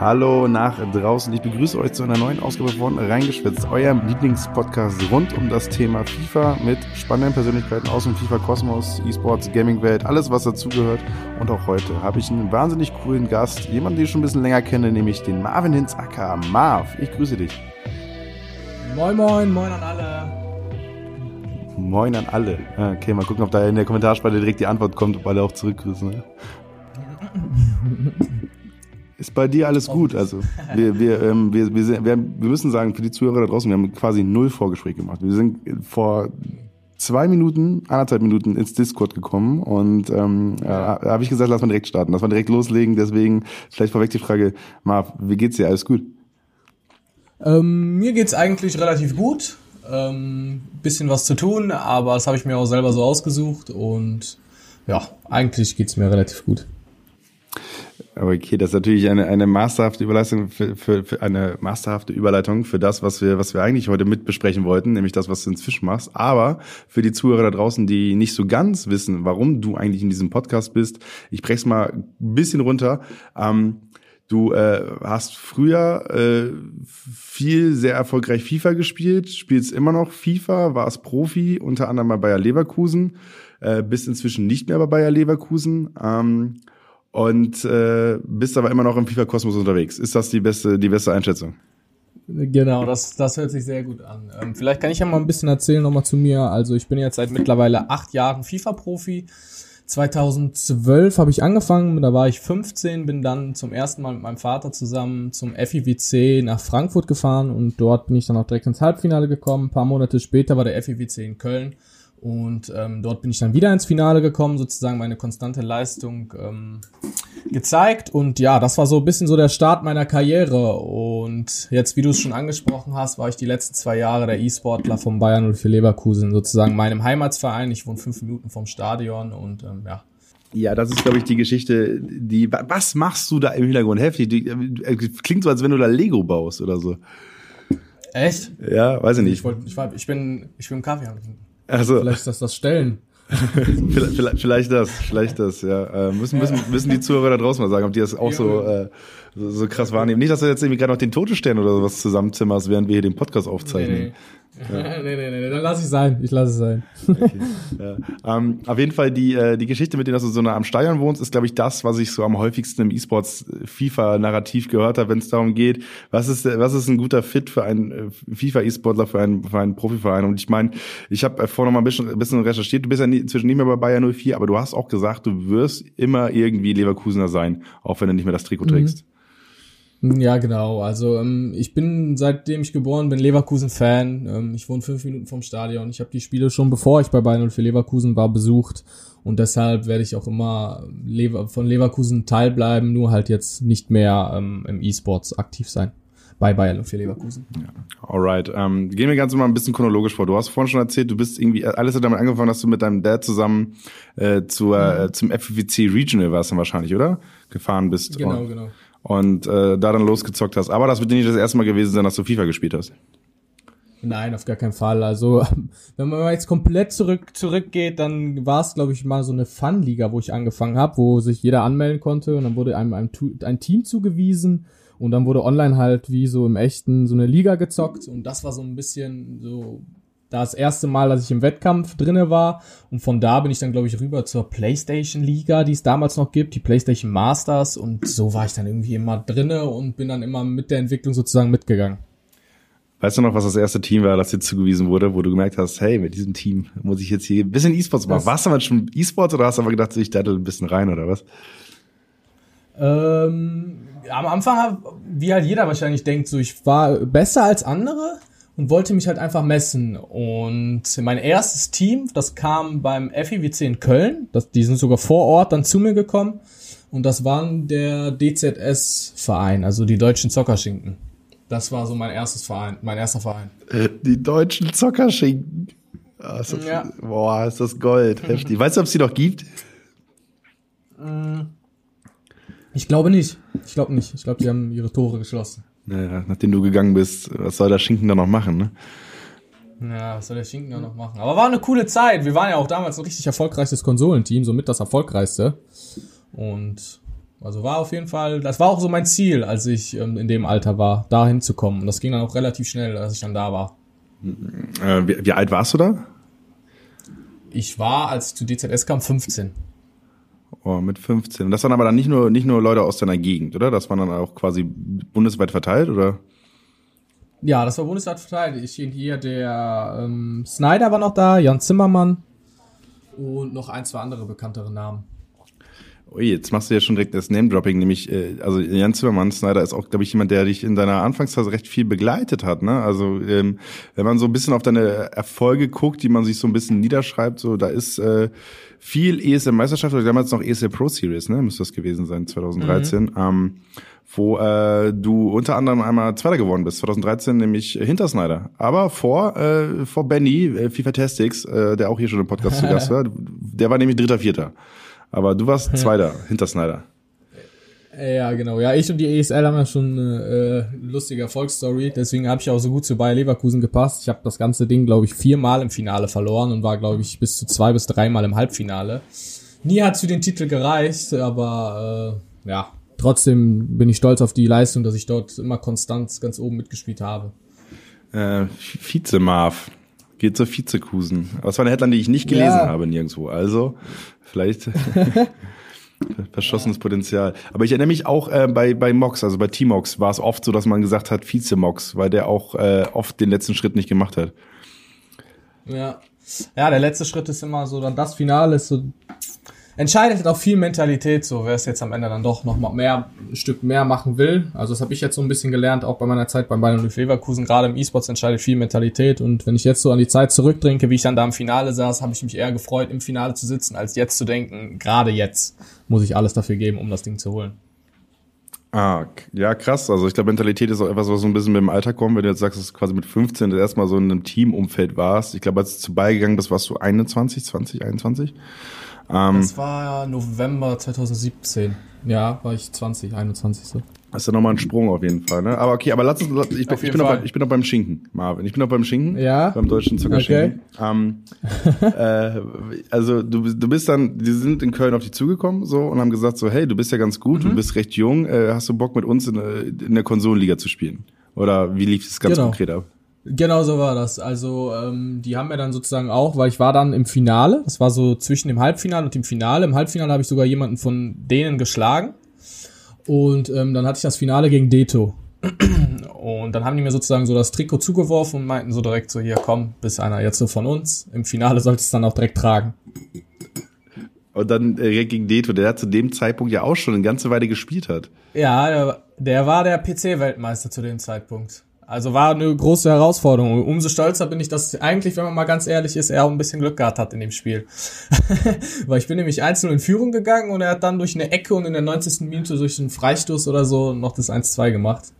Hallo nach draußen. Ich begrüße euch zu einer neuen Ausgabe von Reingeschwitzt, eurem Lieblingspodcast rund um das Thema FIFA mit spannenden Persönlichkeiten aus dem FIFA-Kosmos, E-Sports, Gaming-Welt, alles was dazugehört. Und auch heute habe ich einen wahnsinnig coolen Gast, jemanden, den ich schon ein bisschen länger kenne, nämlich den Marvin Hinz Acker. Marv, ich grüße dich. Moin, moin, moin an alle. Moin an alle. Okay, mal gucken, ob da in der Kommentarspalte direkt die Antwort kommt, ob alle auch zurückgrüßen. Ne? Ist bei dir alles gut? Also wir, wir, ähm, wir, wir, wir, wir müssen sagen, für die Zuhörer da draußen, wir haben quasi null Vorgespräch gemacht. Wir sind vor zwei Minuten, anderthalb Minuten ins Discord gekommen und ähm, äh, habe ich gesagt, lass mal direkt starten, lass mal direkt loslegen. Deswegen vielleicht vorweg die Frage, Marv, wie geht's dir? Alles gut? Ähm, mir geht's eigentlich relativ gut. Ähm, bisschen was zu tun, aber das habe ich mir auch selber so ausgesucht und ja, eigentlich geht's mir relativ gut. Okay, das ist natürlich eine, eine masterhafte Überleitung für, für, für eine masterhafte Überleitung für das, was wir, was wir eigentlich heute mit besprechen wollten, nämlich das, was du inzwischen machst. Aber für die Zuhörer da draußen, die nicht so ganz wissen, warum du eigentlich in diesem Podcast bist, ich brech's mal ein bisschen runter. Ähm, Du äh, hast früher äh, viel sehr erfolgreich FIFA gespielt, spielst immer noch FIFA, warst Profi, unter anderem bei Bayer Leverkusen, äh, bist inzwischen nicht mehr bei Bayer Leverkusen. Ähm, und äh, bist aber immer noch im FIFA-Kosmos unterwegs. Ist das die beste, die beste Einschätzung? Genau, das, das hört sich sehr gut an. Ähm, vielleicht kann ich ja mal ein bisschen erzählen nochmal zu mir. Also ich bin jetzt seit mittlerweile acht Jahren FIFA-Profi. 2012 habe ich angefangen, da war ich 15, bin dann zum ersten Mal mit meinem Vater zusammen zum FIWC nach Frankfurt gefahren und dort bin ich dann auch direkt ins Halbfinale gekommen. Ein paar Monate später war der FIWC in Köln und ähm, dort bin ich dann wieder ins Finale gekommen, sozusagen meine konstante Leistung ähm, gezeigt. Und ja, das war so ein bisschen so der Start meiner Karriere. Und jetzt, wie du es schon angesprochen hast, war ich die letzten zwei Jahre der E-Sportler vom Bayern 04 Leverkusen, sozusagen meinem Heimatsverein. Ich wohne fünf Minuten vom Stadion und ähm, ja. Ja, das ist, glaube ich, die Geschichte, die. Was machst du da im Hintergrund? Heftig. Die, äh, klingt so, als wenn du da Lego baust oder so. Echt? Ja, weiß ich nicht. Ich, wollt, ich, war, ich bin, ich bin Kaffee am also, Vielleicht ist das das Stellen. vielleicht, vielleicht das, vielleicht das, ja. Äh, müssen, müssen, müssen die Zuhörer da draußen mal sagen, ob die das auch ja, so, äh, so, so krass wahrnehmen. Nicht, dass du jetzt irgendwie gerade noch den Todesstern oder sowas zusammenzimmerst, während wir hier den Podcast aufzeichnen. Nee, nee. Ja. nee, nee, nee, dann lass ich sein. Ich lasse es sein. Okay. Ja. Ähm, auf jeden Fall die, äh, die Geschichte mit dem, dass du so nah am Steuern wohnst, ist, glaube ich, das, was ich so am häufigsten im E-Sports äh, FIFA-Narrativ gehört habe, wenn es darum geht, was ist, was ist ein guter Fit für einen äh, FIFA-E-Sportler, für einen, für einen Profiverein. Und ich meine, ich habe äh, vorher noch mal ein bisschen, ein bisschen recherchiert, du bist ja nie, inzwischen nicht mehr bei Bayern 04, aber du hast auch gesagt, du wirst immer irgendwie Leverkusener sein, auch wenn du nicht mehr das Trikot trägst. Ja, genau. Also ähm, ich bin, seitdem ich geboren bin, Leverkusen-Fan. Ähm, ich wohne fünf Minuten vom Stadion. Ich habe die Spiele schon, bevor ich bei Bayern für Leverkusen war, besucht. Und deshalb werde ich auch immer Lever von Leverkusen teilbleiben, nur halt jetzt nicht mehr ähm, im E-Sports aktiv sein. Bei Bayern für Leverkusen. Ja. Alright. Ähm, gehen wir ganz mal ein bisschen chronologisch vor. Du hast vorhin schon erzählt, du bist irgendwie, alles hat damit angefangen, dass du mit deinem Dad zusammen äh, zur, mhm. äh, zum FFC Regional warst dann wahrscheinlich, oder? Gefahren bist. Genau, und, genau und äh, da dann losgezockt hast. Aber das wird nicht das erste Mal gewesen sein, dass du FIFA gespielt hast. Nein, auf gar keinen Fall. Also, wenn man jetzt komplett zurück zurückgeht, dann war es, glaube ich, mal so eine Fun-Liga, wo ich angefangen habe, wo sich jeder anmelden konnte und dann wurde einem ein, ein Team zugewiesen und dann wurde online halt wie so im echten so eine Liga gezockt und das war so ein bisschen so das erste Mal, dass ich im Wettkampf drinne war. Und von da bin ich dann, glaube ich, rüber zur PlayStation Liga, die es damals noch gibt, die PlayStation Masters. Und so war ich dann irgendwie immer drinne und bin dann immer mit der Entwicklung sozusagen mitgegangen. Weißt du noch, was das erste Team war, das dir zugewiesen wurde, wo du gemerkt hast, hey, mit diesem Team muss ich jetzt hier ein bisschen E-Sports machen. Warst du mal schon E-Sports oder hast du aber gedacht, ich dattel ein bisschen rein oder was? Ähm, am Anfang, wie halt jeder wahrscheinlich denkt, so ich war besser als andere und wollte mich halt einfach messen. Und mein erstes Team, das kam beim FIWC in Köln, das, die sind sogar vor Ort dann zu mir gekommen. Und das waren der DZS-Verein, also die deutschen Zockerschinken. Das war so mein erstes Verein, mein erster Verein. Äh, die deutschen Zockerschinken. Oh, ist das, ja. Boah, ist das Gold. Heftig. Weißt du, ob es die noch gibt? Mm. Ich glaube nicht. Ich glaube nicht. Ich glaube, die haben ihre Tore geschlossen. Naja, nachdem du gegangen bist, was soll der Schinken da noch machen, ne? Ja, was soll der Schinken da noch machen? Aber war eine coole Zeit. Wir waren ja auch damals ein richtig erfolgreiches Konsolenteam, somit das erfolgreichste. Und Also war auf jeden Fall, das war auch so mein Ziel, als ich ähm, in dem Alter war, da hinzukommen. Und das ging dann auch relativ schnell, als ich dann da war. Äh, wie, wie alt warst du da? Ich war, als ich zu DZS kam, 15. Oh, mit 15. Und das waren aber dann nicht nur, nicht nur Leute aus deiner Gegend, oder? Das waren dann auch quasi bundesweit verteilt, oder? Ja, das war bundesweit verteilt. Ich hier der ähm, Snyder war noch da, Jan Zimmermann und noch ein, zwei andere bekanntere Namen. Ui, jetzt machst du ja schon direkt das Name-Dropping, nämlich, äh, also Jan Zimmermann, Snyder ist auch, glaube ich, jemand, der dich in deiner Anfangsphase recht viel begleitet hat, ne? Also, ähm, wenn man so ein bisschen auf deine Erfolge guckt, die man sich so ein bisschen niederschreibt, so, da ist äh, viel ESL-Meisterschaft, oder damals noch ESL Pro Series, ne? Müsste das gewesen sein, 2013. Mhm. Ähm, wo äh, du unter anderem einmal Zweiter geworden bist, 2013 nämlich hinter Snyder, aber vor äh, vor Benny äh, FIFA Tastics, äh, der auch hier schon im Podcast zu Gast war, der war nämlich dritter, vierter. Aber du warst Zweiter hinter Snyder. Ja, genau. Ja, ich und die ESL haben ja schon eine äh, lustige Erfolgsstory. Deswegen habe ich auch so gut zu Bayer Leverkusen gepasst. Ich habe das ganze Ding, glaube ich, viermal im Finale verloren und war, glaube ich, bis zu zwei bis dreimal im Halbfinale. Nie hat für den Titel gereicht, aber äh, ja, trotzdem bin ich stolz auf die Leistung, dass ich dort immer konstant ganz oben mitgespielt habe. Äh, Vize-Marv. Geht zur Vizekusen. Aber es war eine Headline, die ich nicht gelesen ja. habe nirgendwo. Also, vielleicht verschossenes Potenzial. Aber ich erinnere mich auch äh, bei, bei Mox, also bei T-Mox, war es oft so, dass man gesagt hat, Vize-Mox, weil der auch äh, oft den letzten Schritt nicht gemacht hat. Ja. Ja, der letzte Schritt ist immer so, dann das Finale ist so entscheidet halt auch viel Mentalität, so wer es jetzt am Ende dann doch noch mal mehr ein Stück mehr machen will. Also das habe ich jetzt so ein bisschen gelernt, auch bei meiner Zeit beim Bayern und Leverkusen. Gerade im E-Sports entscheidet viel Mentalität. Und wenn ich jetzt so an die Zeit zurückdenke, wie ich dann da im Finale saß, habe ich mich eher gefreut, im Finale zu sitzen, als jetzt zu denken, gerade jetzt muss ich alles dafür geben, um das Ding zu holen. Ah, ja, krass. Also ich glaube, Mentalität ist auch etwas, was so ein bisschen mit dem Alter kommt. Wenn du jetzt sagst, dass du quasi mit 15 das erstmal so in einem Teamumfeld warst. Ich glaube, als du zu beigegangen bist, warst du 21, 20, 21. Ähm, das war November 2017. Ja, war ich 20, 21 so. Das ist ja nochmal ein Sprung auf jeden Fall, ne? Aber okay, aber lass uns, ich, ich, bin, noch, bei, ich bin noch beim Schinken, Marvin. Ich bin noch beim Schinken. Ja. Beim deutschen Zuckerschinken. Okay. Ähm, äh, also du, du bist dann, die sind in Köln auf dich zugekommen so und haben gesagt so, hey, du bist ja ganz gut, mhm. du bist recht jung, äh, hast du Bock mit uns in, in der Konsolenliga zu spielen? Oder wie lief das ganz genau. konkret ab? Genau so war das. Also ähm, die haben mir dann sozusagen auch, weil ich war dann im Finale, das war so zwischen dem Halbfinale und dem Finale. Im Halbfinale habe ich sogar jemanden von denen geschlagen. Und ähm, dann hatte ich das Finale gegen Deto. Und dann haben die mir sozusagen so das Trikot zugeworfen und meinten so direkt so, hier komm, bist einer jetzt so von uns. Im Finale solltest du es dann auch direkt tragen. Und dann äh, gegen Deto, der zu dem Zeitpunkt ja auch schon eine ganze Weile gespielt hat. Ja, der, der war der PC-Weltmeister zu dem Zeitpunkt. Also war eine große Herausforderung. Umso stolzer bin ich, dass eigentlich, wenn man mal ganz ehrlich ist, er auch ein bisschen Glück gehabt hat in dem Spiel. Weil ich bin nämlich einzeln in Führung gegangen und er hat dann durch eine Ecke und in der 90. Minute durch einen Freistoß oder so noch das 1-2 gemacht.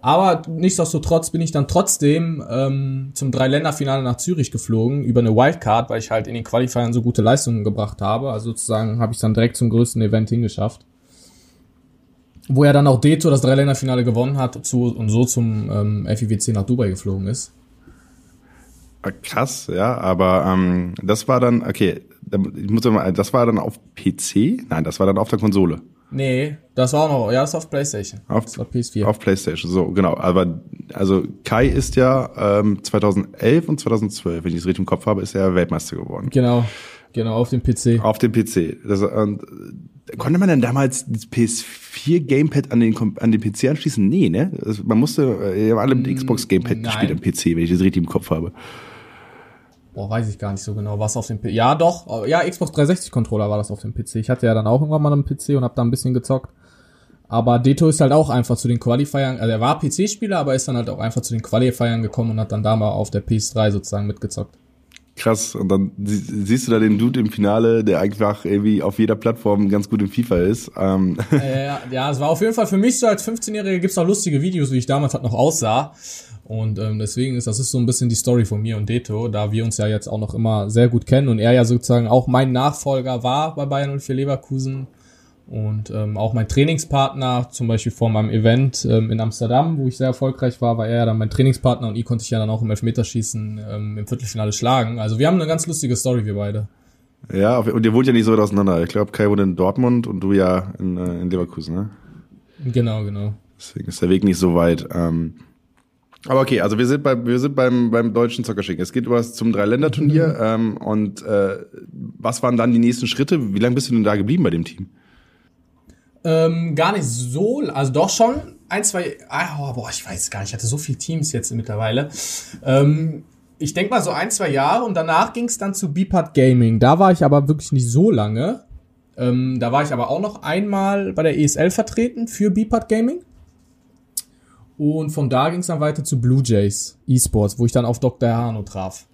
Aber nichtsdestotrotz bin ich dann trotzdem ähm, zum Dreiländerfinale nach Zürich geflogen über eine Wildcard, weil ich halt in den Qualifiern so gute Leistungen gebracht habe. Also sozusagen habe ich dann direkt zum größten Event hingeschafft wo er dann auch Deto das Dreiländerfinale gewonnen hat zu, und so zum ähm, FIWC nach Dubai geflogen ist. Ah, krass, ja, aber ähm, das war dann, okay, ich muss mal, das war dann auf PC? Nein, das war dann auf der Konsole. Nee, das war auch noch, ja, das war auf PlayStation. Auf, das war PS4. Auf PlayStation, so, genau. Aber, also Kai ist ja ähm, 2011 und 2012, wenn ich es richtig im Kopf habe, ist er Weltmeister geworden. Genau, genau, auf dem PC. Auf dem PC. Das, und, Konnte man denn damals das PS4 Gamepad an den, an den PC anschließen? Nee, ne? Also man musste, äh, alle mit Xbox Gamepad gespielt am PC, wenn ich das richtig im Kopf habe. Boah, weiß ich gar nicht so genau, was auf dem PC. Ja, doch, ja, Xbox 360 Controller war das auf dem PC. Ich hatte ja dann auch irgendwann mal einen PC und hab da ein bisschen gezockt. Aber Deto ist halt auch einfach zu den Qualifiern, also er war PC-Spieler, aber ist dann halt auch einfach zu den Qualifiern gekommen und hat dann da mal auf der PS3 sozusagen mitgezockt. Krass. Und dann siehst du da den Dude im Finale, der einfach irgendwie auf jeder Plattform ganz gut im FIFA ist. Ähm. Ja, ja, es war auf jeden Fall für mich so als 15-Jähriger gibt's auch lustige Videos, wie ich damals halt noch aussah. Und ähm, deswegen ist das ist so ein bisschen die Story von mir und Deto, da wir uns ja jetzt auch noch immer sehr gut kennen und er ja sozusagen auch mein Nachfolger war bei Bayern 04 Leverkusen und ähm, auch mein Trainingspartner, zum Beispiel vor meinem Event ähm, in Amsterdam, wo ich sehr erfolgreich war, war er ja dann mein Trainingspartner und ihn konnte ich ja dann auch im Elfmeterschießen ähm, im Viertelfinale schlagen. Also wir haben eine ganz lustige Story, wir beide. Ja, und ihr wohnt ja nicht so weit auseinander. Ich glaube, Kai wohnt in Dortmund und du ja in, äh, in Leverkusen, ne? Genau, genau. Deswegen ist der Weg nicht so weit. Ähm, aber okay, also wir sind, bei, wir sind beim, beim deutschen Zockerschick. Es geht über zum Dreiländerturnier. Mhm. Ähm, und äh, was waren dann die nächsten Schritte? Wie lange bist du denn da geblieben bei dem Team? Ähm, gar nicht so, also doch schon ein, zwei, ah, boah, ich weiß gar nicht, ich hatte so viele Teams jetzt mittlerweile. Ähm, ich denke mal so ein, zwei Jahre und danach ging es dann zu Beepart Gaming. Da war ich aber wirklich nicht so lange. Ähm, da war ich aber auch noch einmal bei der ESL vertreten für Beepart Gaming. Und von da ging es dann weiter zu Blue Jays Esports, wo ich dann auf Dr. Hano traf.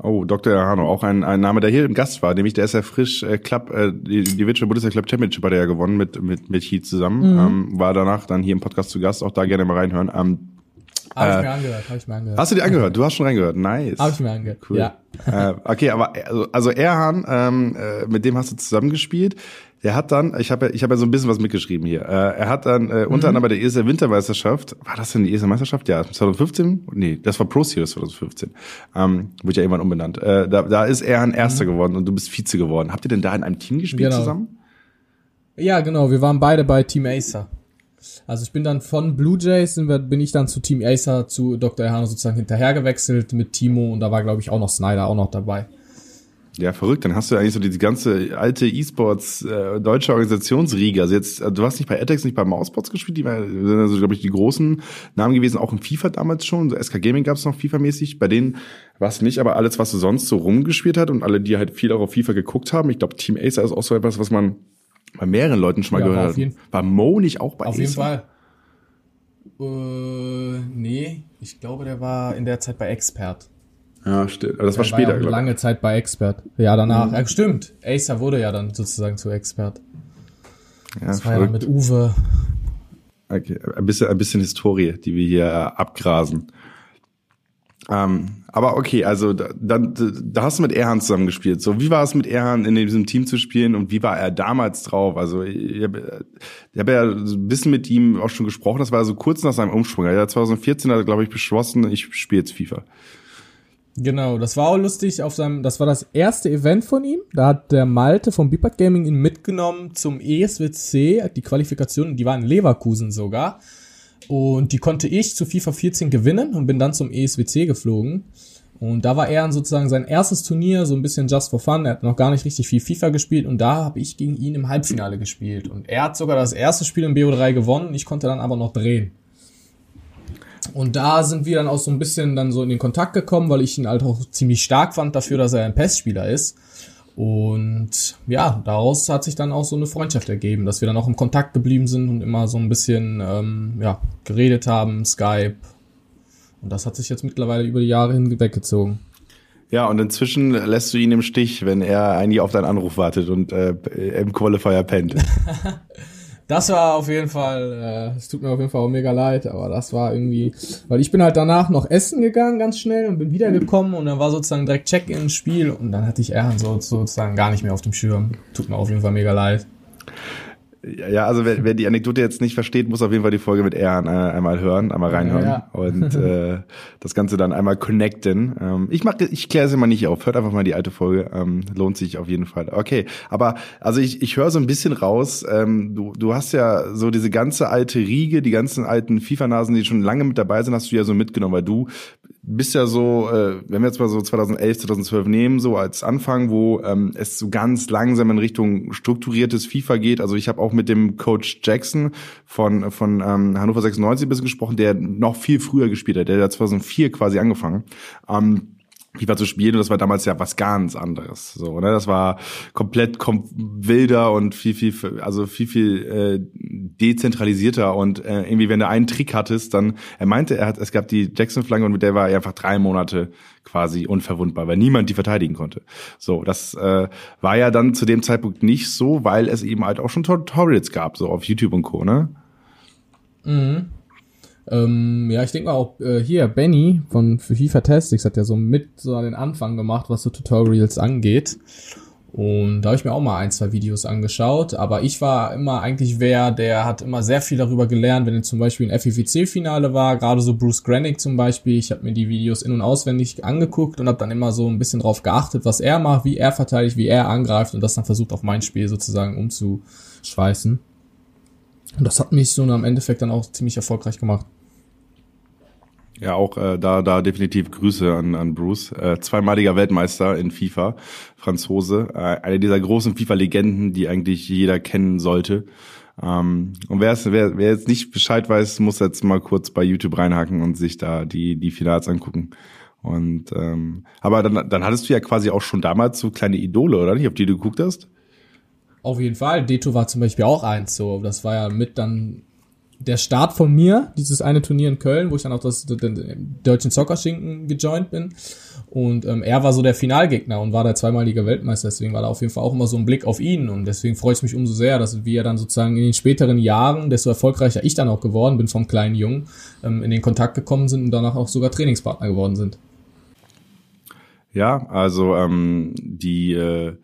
Oh, Dr. Hano, auch ein, ein Name, der hier im Gast war, nämlich der ist ja frisch äh, Club, äh, die, die Virtual Bundesliga Club Championship hat er ja gewonnen mit, mit, mit Heat zusammen. Mhm. Ähm, war danach dann hier im Podcast zu Gast, auch da gerne mal reinhören. Ähm, habe ich äh, mir angehört, habe ich mir angehört. Hast du dir angehört? Du hast schon reingehört. Nice. Habe ich mir angehört. Cool. Ja. Äh, okay, aber also, also Erhan, ähm, äh, mit dem hast du zusammengespielt. Der hat dann, ich habe ja, ich habe ja so ein bisschen was mitgeschrieben hier. Äh, er hat dann äh, unter mhm. anderem bei der ESL Wintermeisterschaft, war das denn die ESL Meisterschaft? Ja, 2015? Nee, das war Pro Series 2015. Ähm, wurde ja irgendwann umbenannt. Äh, da, da ist Erhan Erster mhm. geworden und du bist Vize geworden. Habt ihr denn da in einem Team gespielt genau. zusammen? Ja, genau. Wir waren beide bei Team Acer. Also ich bin dann von Blue Jays, bin ich dann zu Team Acer, zu Dr. Erhano sozusagen hinterhergewechselt mit Timo und da war, glaube ich, auch noch Snyder auch noch dabei. Ja, verrückt. Dann hast du eigentlich so die ganze alte E-Sports äh, deutsche Organisationsriege. Also jetzt, äh, du hast nicht bei Atex, nicht bei Mousesports gespielt, die sind also, glaube ich, die großen Namen gewesen, auch im FIFA damals schon. So SK Gaming gab es noch FIFA-mäßig. Bei denen war es nicht, aber alles, was du sonst so rumgespielt hat und alle, die halt viel auch auf FIFA geguckt haben. Ich glaube, Team Acer ist auch so etwas, was man bei mehreren Leuten schon mal ja, gehört hat. War Mo nicht auch bei Auf Acer? jeden Fall. Äh, nee, ich glaube, der war in der Zeit bei Expert. Ja, stimmt. Aber das der war später, glaube ich. lange Zeit bei Expert. Ja, danach. Mhm. Ja, stimmt. Acer wurde ja dann sozusagen zu Expert. Ja, das war verrückt. ja mit Uwe. Okay, ein bisschen, ein bisschen Historie, die wir hier äh, abgrasen. Ähm, aber okay, also da, da, da hast du mit Erhan zusammengespielt. So, wie war es mit Erhan in diesem Team zu spielen und wie war er damals drauf? Also ich habe hab ja ein bisschen mit ihm auch schon gesprochen. Das war so kurz nach seinem Umschwung. Ja, 2014 hat er glaube ich beschlossen, ich spiele jetzt FIFA. Genau, das war auch lustig auf seinem, das war das erste Event von ihm. Da hat der Malte vom Bipart Gaming ihn mitgenommen zum ESWC, die Qualifikation, die war in Leverkusen sogar. Und die konnte ich zu FIFA 14 gewinnen und bin dann zum ESWC geflogen. Und da war er sozusagen sein erstes Turnier, so ein bisschen just for fun. Er hat noch gar nicht richtig viel FIFA gespielt und da habe ich gegen ihn im Halbfinale gespielt. Und er hat sogar das erste Spiel im BO3 gewonnen, ich konnte dann aber noch drehen. Und da sind wir dann auch so ein bisschen dann so in den Kontakt gekommen, weil ich ihn halt auch ziemlich stark fand dafür, dass er ein PES-Spieler ist. Und ja, daraus hat sich dann auch so eine Freundschaft ergeben, dass wir dann auch im Kontakt geblieben sind und immer so ein bisschen ähm, ja, geredet haben, Skype. Und das hat sich jetzt mittlerweile über die Jahre hinweggezogen. Ja, und inzwischen lässt du ihn im Stich, wenn er eigentlich auf deinen Anruf wartet und äh, im Qualifier pennt. das war auf jeden Fall, äh, es tut mir auf jeden Fall auch mega leid, aber das war irgendwie, weil ich bin halt danach noch essen gegangen ganz schnell und bin wiedergekommen und dann war sozusagen direkt Check-in Spiel und dann hatte ich Erhan so, sozusagen gar nicht mehr auf dem Schirm. Tut mir auf jeden Fall mega leid. Ja, also wer, wer die Anekdote jetzt nicht versteht, muss auf jeden Fall die Folge mit Erhan äh, einmal hören, einmal reinhören ja. und äh, das Ganze dann einmal connecten. Ähm, ich mach, ich kläre es immer nicht auf. Hört einfach mal die alte Folge, ähm, lohnt sich auf jeden Fall. Okay, aber also ich, ich höre so ein bisschen raus. Ähm, du, du hast ja so diese ganze alte Riege, die ganzen alten FIFA-Nasen, die schon lange mit dabei sind, hast du ja so mitgenommen, weil du bist ja so, äh, wenn wir jetzt mal so 2011, 2012 nehmen, so als Anfang, wo ähm, es so ganz langsam in Richtung strukturiertes FIFA geht. Also ich habe auch mit dem Coach Jackson von von ähm, Hannover 96 ein bisschen gesprochen, der noch viel früher gespielt hat, der hat 2004 quasi angefangen. Ähm, FIFA zu spielen und das war damals ja was ganz anderes. So, ne? Das war komplett kom wilder und viel, viel, also viel, viel äh, dezentralisierter und äh, irgendwie, wenn du einen Trick hattest, dann, er meinte, er hat, es gab die Jackson-Flagge und mit der war er einfach drei Monate quasi unverwundbar, weil niemand die verteidigen konnte. So, das äh, war ja dann zu dem Zeitpunkt nicht so, weil es eben halt auch schon Tutorials gab, so auf YouTube und Co., ne? Mhm. Ähm, ja, ich denke mal auch äh, hier, Benny von FIFA Tactics hat ja so mit so den Anfang gemacht, was so Tutorials angeht. Und da habe ich mir auch mal ein, zwei Videos angeschaut. Aber ich war immer eigentlich wer, der hat immer sehr viel darüber gelernt, wenn er zum Beispiel ein FIVC-Finale war, gerade so Bruce Granick zum Beispiel. Ich habe mir die Videos in- und auswendig angeguckt und habe dann immer so ein bisschen drauf geachtet, was er macht, wie er verteidigt, wie er angreift und das dann versucht auf mein Spiel sozusagen umzuschweißen. Und das hat mich so am Endeffekt dann auch ziemlich erfolgreich gemacht. Ja, auch äh, da, da definitiv Grüße an, an Bruce. Äh, zweimaliger Weltmeister in FIFA, Franzose. Äh, eine dieser großen FIFA-Legenden, die eigentlich jeder kennen sollte. Ähm, und wer, wer, wer jetzt nicht Bescheid weiß, muss jetzt mal kurz bei YouTube reinhacken und sich da die, die Finals angucken. Und ähm, aber dann, dann hattest du ja quasi auch schon damals so kleine Idole, oder nicht, auf die du geguckt hast? Auf jeden Fall. Deto war zum Beispiel auch eins so. Das war ja mit dann der Start von mir, dieses eine Turnier in Köln, wo ich dann auch das, den deutschen Soccer-Schinken gejoint bin. Und ähm, er war so der Finalgegner und war der zweimalige Weltmeister. Deswegen war da auf jeden Fall auch immer so ein Blick auf ihn. Und deswegen freue ich mich umso sehr, dass wir dann sozusagen in den späteren Jahren, desto erfolgreicher ich dann auch geworden bin vom kleinen Jungen, ähm, in den Kontakt gekommen sind und danach auch sogar Trainingspartner geworden sind. Ja, also ähm, die äh,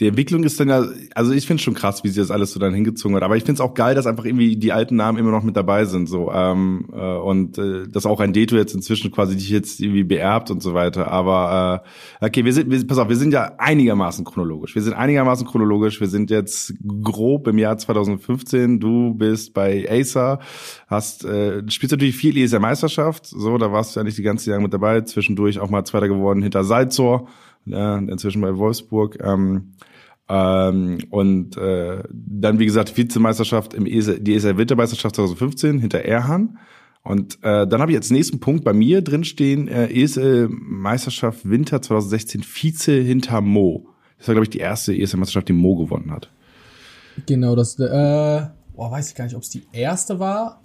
die Entwicklung ist dann ja, also ich finde schon krass, wie sie das alles so dann hingezogen hat. Aber ich finde es auch geil, dass einfach irgendwie die alten Namen immer noch mit dabei sind. So ähm, äh, und äh, dass auch ein Deto jetzt inzwischen quasi dich jetzt irgendwie beerbt und so weiter. Aber äh, okay, wir sind, wir, pass auf, wir sind ja einigermaßen chronologisch. Wir sind einigermaßen chronologisch. Wir sind jetzt grob im Jahr 2015. Du bist bei Acer, hast äh, spielst natürlich viel ESR Meisterschaft. So, da warst du ja nicht die ganze Jahre mit dabei. Zwischendurch auch mal Zweiter geworden hinter Salzor. Ja, inzwischen bei Wolfsburg. Ähm, ähm, und äh, dann, wie gesagt, Vizemeisterschaft im ESL, die ESL Wintermeisterschaft 2015 hinter Erhan. Und äh, dann habe ich als nächsten Punkt bei mir drinstehen, äh, ESL Meisterschaft Winter 2016 Vize hinter Mo. Das war, glaube ich, die erste ESL Meisterschaft, die Mo gewonnen hat. Genau, das, äh, boah, weiß ich gar nicht, ob es die erste war.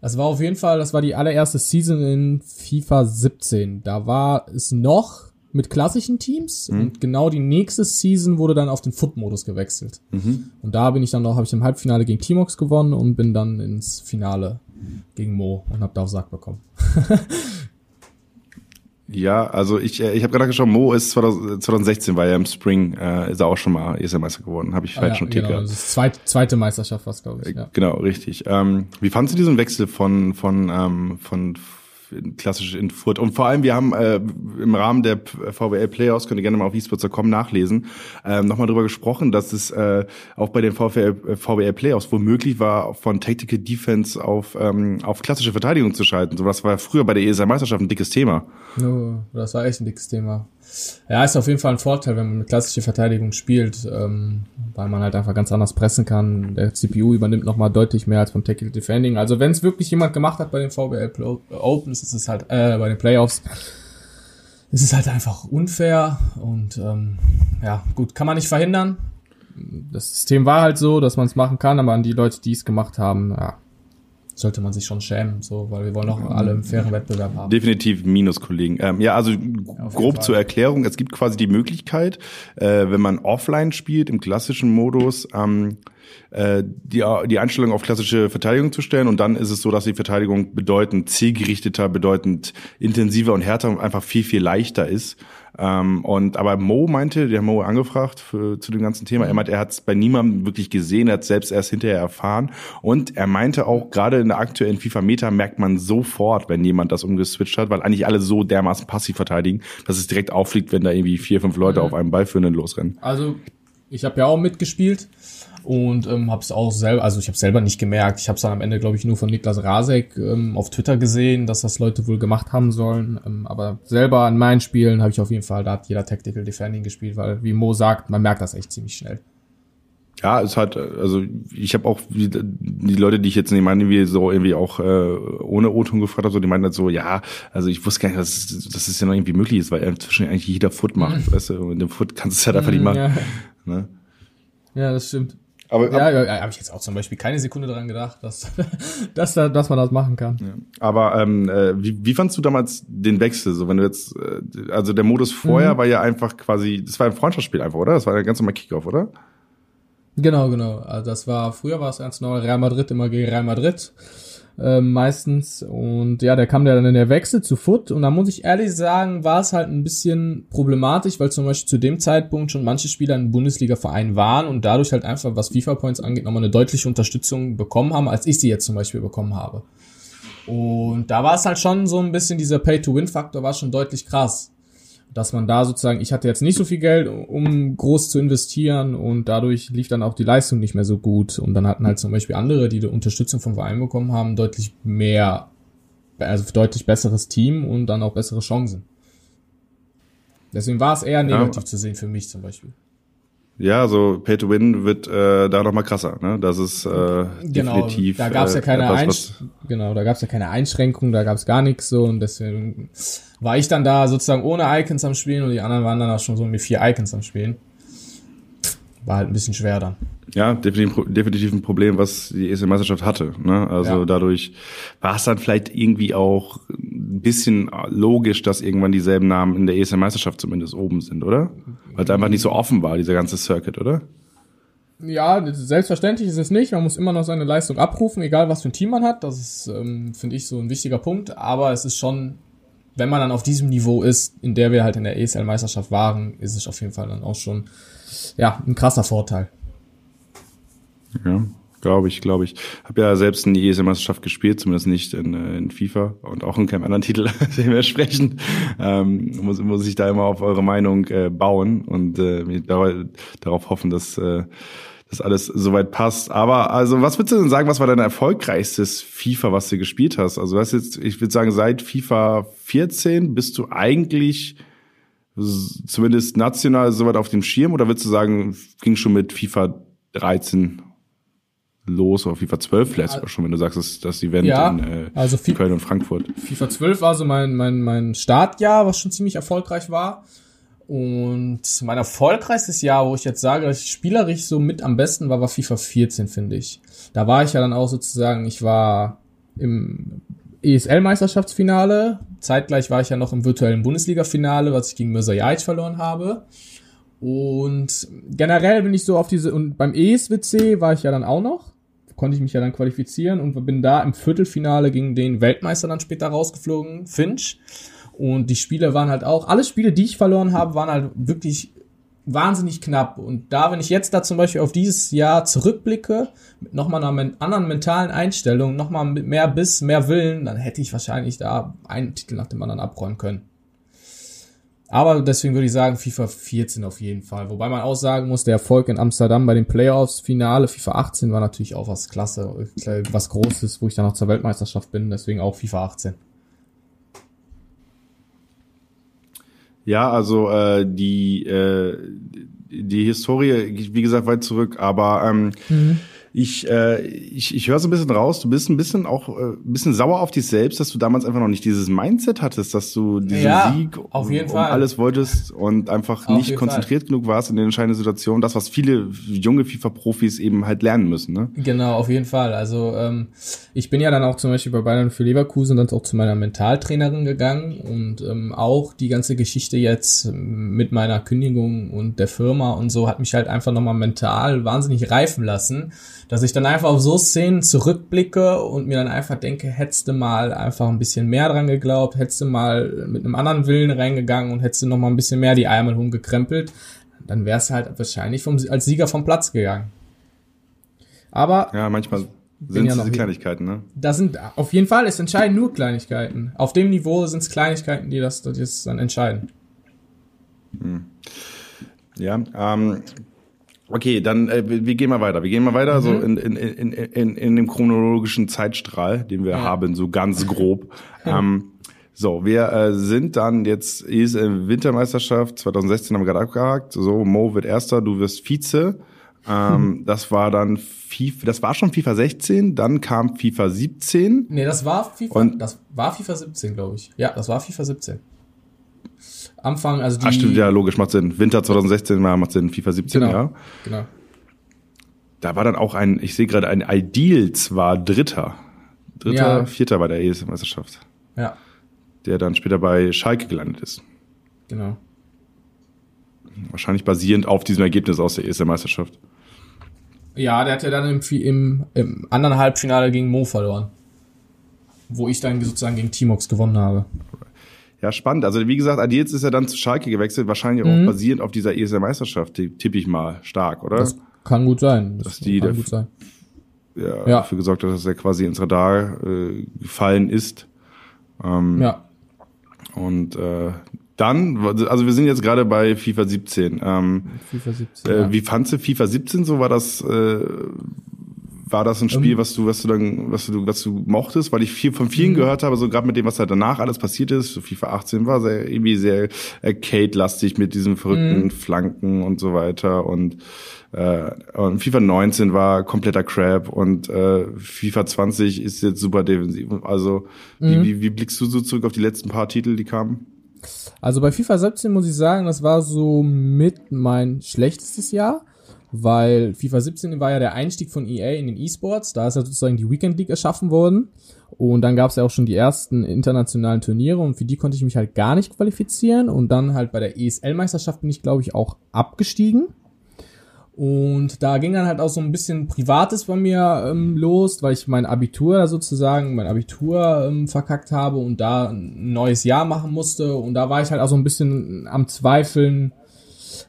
Das war auf jeden Fall, das war die allererste Season in FIFA 17. Da war es noch mit klassischen Teams mhm. und genau die nächste Season wurde dann auf den Foot-Modus gewechselt. Mhm. Und da bin ich dann noch, habe ich im Halbfinale gegen Timox gewonnen und bin dann ins Finale gegen Mo und habe da auf Sack bekommen. ja, also ich, äh, ich habe gerade geschaut, Mo ist 2016, war ja im Spring, äh, ist er auch schon mal ESL-Meister geworden, habe ich ah, falsch ja, notiert genau, Das ist zweite, zweite Meisterschaft, was glaube ich. Ja. Genau, richtig. Ähm, wie fandst du diesen Wechsel von von ähm, von klassisch in Furt. Und vor allem, wir haben äh, im Rahmen der VWL Playoffs, könnt ihr gerne mal auf esports.com nachlesen, äh, nochmal drüber gesprochen, dass es äh, auch bei den VWL, VWL Playoffs womöglich war, von Tactical Defense auf, ähm, auf klassische Verteidigung zu schalten. So was war früher bei der ESA Meisterschaft ein dickes Thema. No, das war echt ein dickes Thema. Ja, ist auf jeden Fall ein Vorteil, wenn man mit klassischer Verteidigung spielt, ähm, weil man halt einfach ganz anders pressen kann. Der CPU übernimmt nochmal deutlich mehr als beim Tactical Defending. Also wenn es wirklich jemand gemacht hat bei den VBL Opens, ist es halt, äh, bei den Playoffs, ist es halt einfach unfair und ähm, ja, gut, kann man nicht verhindern. Das System war halt so, dass man es machen kann, aber an die Leute, die es gemacht haben, ja, sollte man sich schon schämen, so, weil wir wollen auch alle einen fairen Wettbewerb haben. Definitiv Minuskollegen. Ähm, ja, also ja, grob zur Erklärung, es gibt quasi die Möglichkeit, äh, wenn man offline spielt, im klassischen Modus, ähm, äh, die, die Einstellung auf klassische Verteidigung zu stellen und dann ist es so, dass die Verteidigung bedeutend zielgerichteter, bedeutend intensiver und härter und einfach viel, viel leichter ist. Ähm, und aber Mo meinte, der Mo angefragt für, zu dem ganzen Thema, er meinte, er hat es bei niemandem wirklich gesehen, er hat selbst erst hinterher erfahren und er meinte auch, gerade in der aktuellen FIFA-Meta merkt man sofort, wenn jemand das umgeswitcht hat, weil eigentlich alle so dermaßen passiv verteidigen, dass es direkt auffliegt, wenn da irgendwie vier, fünf Leute mhm. auf einem Ballführenden losrennen. Also ich habe ja auch mitgespielt und ähm, habe es auch selber, also ich habe selber nicht gemerkt. Ich habe es dann am Ende, glaube ich, nur von Niklas Rasek ähm, auf Twitter gesehen, dass das Leute wohl gemacht haben sollen. Ähm, aber selber an meinen Spielen habe ich auf jeden Fall, da hat jeder Tactical Defending gespielt, weil wie Mo sagt, man merkt das echt ziemlich schnell. Ja, es hat, also ich habe auch die, die Leute, die ich jetzt nicht meine, wie so irgendwie auch äh, ohne O-Ton gefragt habe, so die meinten halt so, ja, also ich wusste gar nicht, dass, dass es ja noch irgendwie möglich ist, weil inzwischen eigentlich jeder Foot macht, mhm. weißt du, und dem Foot kannst du es halt einfach nicht machen. Ja. Ne? ja, das stimmt. Aber, ja, ja, ja habe ich jetzt auch zum Beispiel keine Sekunde dran gedacht, dass, dass, da, dass man das machen kann. Ja. Aber ähm, äh, wie, wie fandst du damals den Wechsel? So, wenn du jetzt, äh, also der Modus vorher mhm. war ja einfach quasi, das war ein Freundschaftsspiel einfach, oder? Das war ein ganz normal Kickoff, oder? Genau, genau. Also das war, früher war es ganz normal Real Madrid immer gegen Real Madrid. Äh, meistens. Und ja, der kam dann in der Wechsel zu Foot. Und da muss ich ehrlich sagen, war es halt ein bisschen problematisch, weil zum Beispiel zu dem Zeitpunkt schon manche Spieler in Bundesliga-Verein waren und dadurch halt einfach, was FIFA-Points angeht, nochmal eine deutliche Unterstützung bekommen haben, als ich sie jetzt zum Beispiel bekommen habe. Und da war es halt schon so ein bisschen, dieser Pay-to-Win-Faktor war schon deutlich krass dass man da sozusagen, ich hatte jetzt nicht so viel Geld, um groß zu investieren und dadurch lief dann auch die Leistung nicht mehr so gut. Und dann hatten halt zum Beispiel andere, die die Unterstützung vom Verein bekommen haben, deutlich mehr, also deutlich besseres Team und dann auch bessere Chancen. Deswegen war es eher negativ ja. zu sehen für mich zum Beispiel. Ja, so Pay to Win wird äh, da noch mal krasser. Ne? Das ist äh, genau, definitiv. Da gab es ja äh, keine äh, Einsch genau, da gab es ja keine Einschränkungen, da gab es gar nichts so und deswegen war ich dann da sozusagen ohne Icons am Spielen und die anderen waren dann auch schon so mit vier Icons am Spielen. War halt ein bisschen schwer dann. Ja, definitiv, definitiv ein Problem, was die ESL-Meisterschaft hatte. Ne? Also ja. dadurch war es dann vielleicht irgendwie auch ein bisschen logisch, dass irgendwann dieselben Namen in der ESL-Meisterschaft zumindest oben sind, oder? Weil es einfach nicht so offen war, dieser ganze Circuit, oder? Ja, selbstverständlich ist es nicht. Man muss immer noch seine Leistung abrufen, egal was für ein Team man hat. Das ist, ähm, finde ich, so ein wichtiger Punkt. Aber es ist schon wenn man dann auf diesem Niveau ist, in der wir halt in der ESL-Meisterschaft waren, ist es auf jeden Fall dann auch schon ja ein krasser Vorteil. Ja, glaube ich, glaube ich. Habe ja selbst in die ESL-Meisterschaft gespielt, zumindest nicht in, äh, in FIFA und auch in keinem anderen Titel dementsprechend. Ähm, muss, muss ich da immer auf eure Meinung äh, bauen und äh, darauf hoffen, dass äh, das alles soweit passt. Aber also, was würdest du denn sagen, was war dein erfolgreichstes FIFA, was du gespielt hast? Also, was jetzt, ich würde sagen, seit FIFA 14 bist du eigentlich zumindest national soweit auf dem Schirm oder würdest du sagen, ging schon mit FIFA 13 los oder FIFA 12 vielleicht auch schon, wenn du sagst, das, das Event ja, in, äh, also in Köln und Frankfurt. FIFA 12 war so mein, mein, mein Startjahr, was schon ziemlich erfolgreich war. Und mein erfolgreichstes Jahr, wo ich jetzt sage, dass ich spielerisch so mit am besten war, war FIFA 14, finde ich. Da war ich ja dann auch sozusagen, ich war im ESL-Meisterschaftsfinale. Zeitgleich war ich ja noch im virtuellen Bundesliga-Finale, was ich gegen Mirza verloren habe. Und generell bin ich so auf diese, und beim ESWC war ich ja dann auch noch, konnte ich mich ja dann qualifizieren und bin da im Viertelfinale gegen den Weltmeister dann später rausgeflogen, Finch. Und die Spiele waren halt auch, alle Spiele, die ich verloren habe, waren halt wirklich wahnsinnig knapp. Und da, wenn ich jetzt da zum Beispiel auf dieses Jahr zurückblicke, mit nochmal einer anderen mentalen Einstellung, nochmal mit mehr Biss, mehr Willen, dann hätte ich wahrscheinlich da einen Titel nach dem anderen abräumen können. Aber deswegen würde ich sagen, FIFA 14 auf jeden Fall. Wobei man auch sagen muss, der Erfolg in Amsterdam bei den Playoffs, Finale, FIFA 18 war natürlich auch was klasse, was Großes, wo ich dann noch zur Weltmeisterschaft bin, deswegen auch FIFA 18. Ja, also äh, die äh, die Historie, wie gesagt, weit zurück, aber ähm, mhm ich, äh, ich, ich höre so ein bisschen raus, du bist ein bisschen auch äh, ein bisschen sauer auf dich selbst, dass du damals einfach noch nicht dieses Mindset hattest, dass du diesen ja, Sieg auf jeden um Fall. alles wolltest und einfach auf nicht konzentriert Fall. genug warst in den entscheidenden Situationen. Das, was viele junge FIFA-Profis eben halt lernen müssen. Ne? Genau, auf jeden Fall. Also ähm, ich bin ja dann auch zum Beispiel bei Bayern für Leverkusen dann auch zu meiner Mentaltrainerin gegangen und ähm, auch die ganze Geschichte jetzt mit meiner Kündigung und der Firma und so hat mich halt einfach nochmal mental wahnsinnig reifen lassen dass ich dann einfach auf so Szenen zurückblicke und mir dann einfach denke, hättest du mal einfach ein bisschen mehr dran geglaubt, hättest du mal mit einem anderen Willen reingegangen und hättest du noch mal ein bisschen mehr die Ärmel rumgekrempelt, dann wärst du halt wahrscheinlich vom, als Sieger vom Platz gegangen. Aber ja, manchmal sind ja diese Kleinigkeiten, ne? Das sind auf jeden Fall, es entscheiden nur Kleinigkeiten. Auf dem Niveau sind es Kleinigkeiten, die das, die das dann entscheiden. Hm. Ja, ähm, Okay, dann äh, wir gehen mal weiter. Wir gehen mal weiter, mhm. so in, in, in, in, in dem chronologischen Zeitstrahl, den wir ja. haben, so ganz grob. ähm, so, wir äh, sind dann jetzt ist äh, Wintermeisterschaft 2016 haben wir gerade abgehakt. So, Mo wird Erster, du wirst Vize. Ähm, mhm. Das war dann FIFA, das war schon FIFA 16, dann kam FIFA 17. Nee, das war FIFA, und, das war FIFA 17, glaube ich. Ja, das war FIFA 17. Anfang, also die. Ah, stimmt, ja, logisch, macht Sinn. Winter 2016 war, macht Sinn, FIFA 17, genau, ja. Genau. Da war dann auch ein, ich sehe gerade, ein Ideal zwar Dritter. Dritter, ja. Vierter bei der ES-Meisterschaft. Ja. Der dann später bei Schalke gelandet ist. Genau. Wahrscheinlich basierend auf diesem Ergebnis aus der ES-Meisterschaft. Ja, der hat ja dann im, im, im anderen Halbfinale gegen Mo verloren. wo ich dann sozusagen gegen Timox gewonnen habe. Ja, spannend. Also wie gesagt, Adils ist ja dann zu Schalke gewechselt, wahrscheinlich auch mhm. basierend auf dieser ESL-Meisterschaft, tippe ich mal stark, oder? Das kann gut sein. Das Dass die kann gut sein. Ja, ja, dafür gesorgt hat, dass er quasi ins Radar äh, gefallen ist. Ähm, ja. Und äh, dann, also wir sind jetzt gerade bei FIFA 17. Ähm, FIFA 17. Äh, ja. Wie fandst du FIFA 17 so? War das äh, war das ein Spiel, ähm. was du, was du dann, was du, was du mochtest? Weil ich viel von vielen mhm. gehört habe, so gerade mit dem, was da danach alles passiert ist. So FIFA 18 war sehr, irgendwie sehr Arcade-lastig mit diesen verrückten mhm. Flanken und so weiter. Und, äh, und FIFA 19 war kompletter Crap und äh, FIFA 20 ist jetzt super defensiv. Also mhm. wie, wie, wie blickst du so zurück auf die letzten paar Titel, die kamen? Also bei FIFA 17 muss ich sagen, das war so mit mein schlechtestes Jahr weil FIFA 17 war ja der Einstieg von EA in den E-Sports, da ist ja sozusagen die Weekend League erschaffen worden. Und dann gab es ja auch schon die ersten internationalen Turniere und für die konnte ich mich halt gar nicht qualifizieren. Und dann halt bei der ESL-Meisterschaft bin ich glaube ich auch abgestiegen. Und da ging dann halt auch so ein bisschen Privates bei mir ähm, los, weil ich mein Abitur sozusagen, mein Abitur ähm, verkackt habe und da ein neues Jahr machen musste. Und da war ich halt auch so ein bisschen am Zweifeln,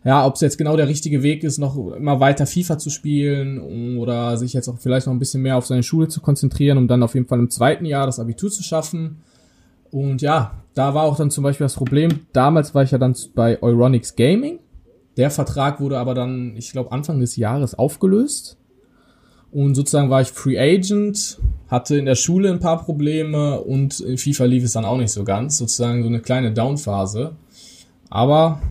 ja, ob es jetzt genau der richtige Weg ist, noch immer weiter FIFA zu spielen oder sich jetzt auch vielleicht noch ein bisschen mehr auf seine Schule zu konzentrieren, um dann auf jeden Fall im zweiten Jahr das Abitur zu schaffen. Und ja, da war auch dann zum Beispiel das Problem, damals war ich ja dann bei Euronics Gaming. Der Vertrag wurde aber dann, ich glaube, Anfang des Jahres aufgelöst. Und sozusagen war ich Free Agent, hatte in der Schule ein paar Probleme und in FIFA lief es dann auch nicht so ganz. Sozusagen so eine kleine Downphase. Aber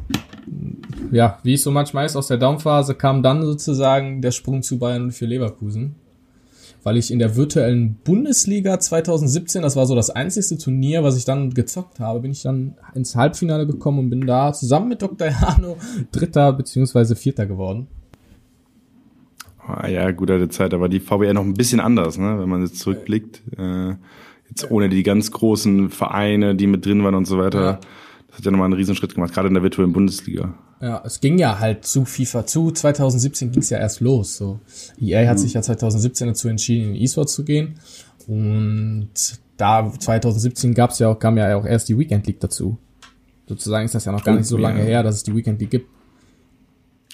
ja, wie es so manchmal ist, aus der Downphase kam dann sozusagen der Sprung zu Bayern für Leverkusen. Weil ich in der virtuellen Bundesliga 2017, das war so das einzigste Turnier, was ich dann gezockt habe, bin ich dann ins Halbfinale gekommen und bin da zusammen mit Dr. Jano Dritter beziehungsweise Vierter geworden. Ah, ja, gut alte Zeit, aber die VBR noch ein bisschen anders, ne? wenn man jetzt zurückblickt. Äh, jetzt ohne die ganz großen Vereine, die mit drin waren und so weiter. Ja das hat ja nochmal einen Riesenschritt gemacht, gerade in der virtuellen Bundesliga. Ja, es ging ja halt zu FIFA zu. 2017 ging es ja erst los. So. EA hat mhm. sich ja 2017 dazu entschieden, in E-Sport zu gehen. Und da 2017 gab's ja auch, kam ja auch erst die Weekend League dazu. Sozusagen ist das ja noch gar nicht so lange her, dass es die Weekend League gibt.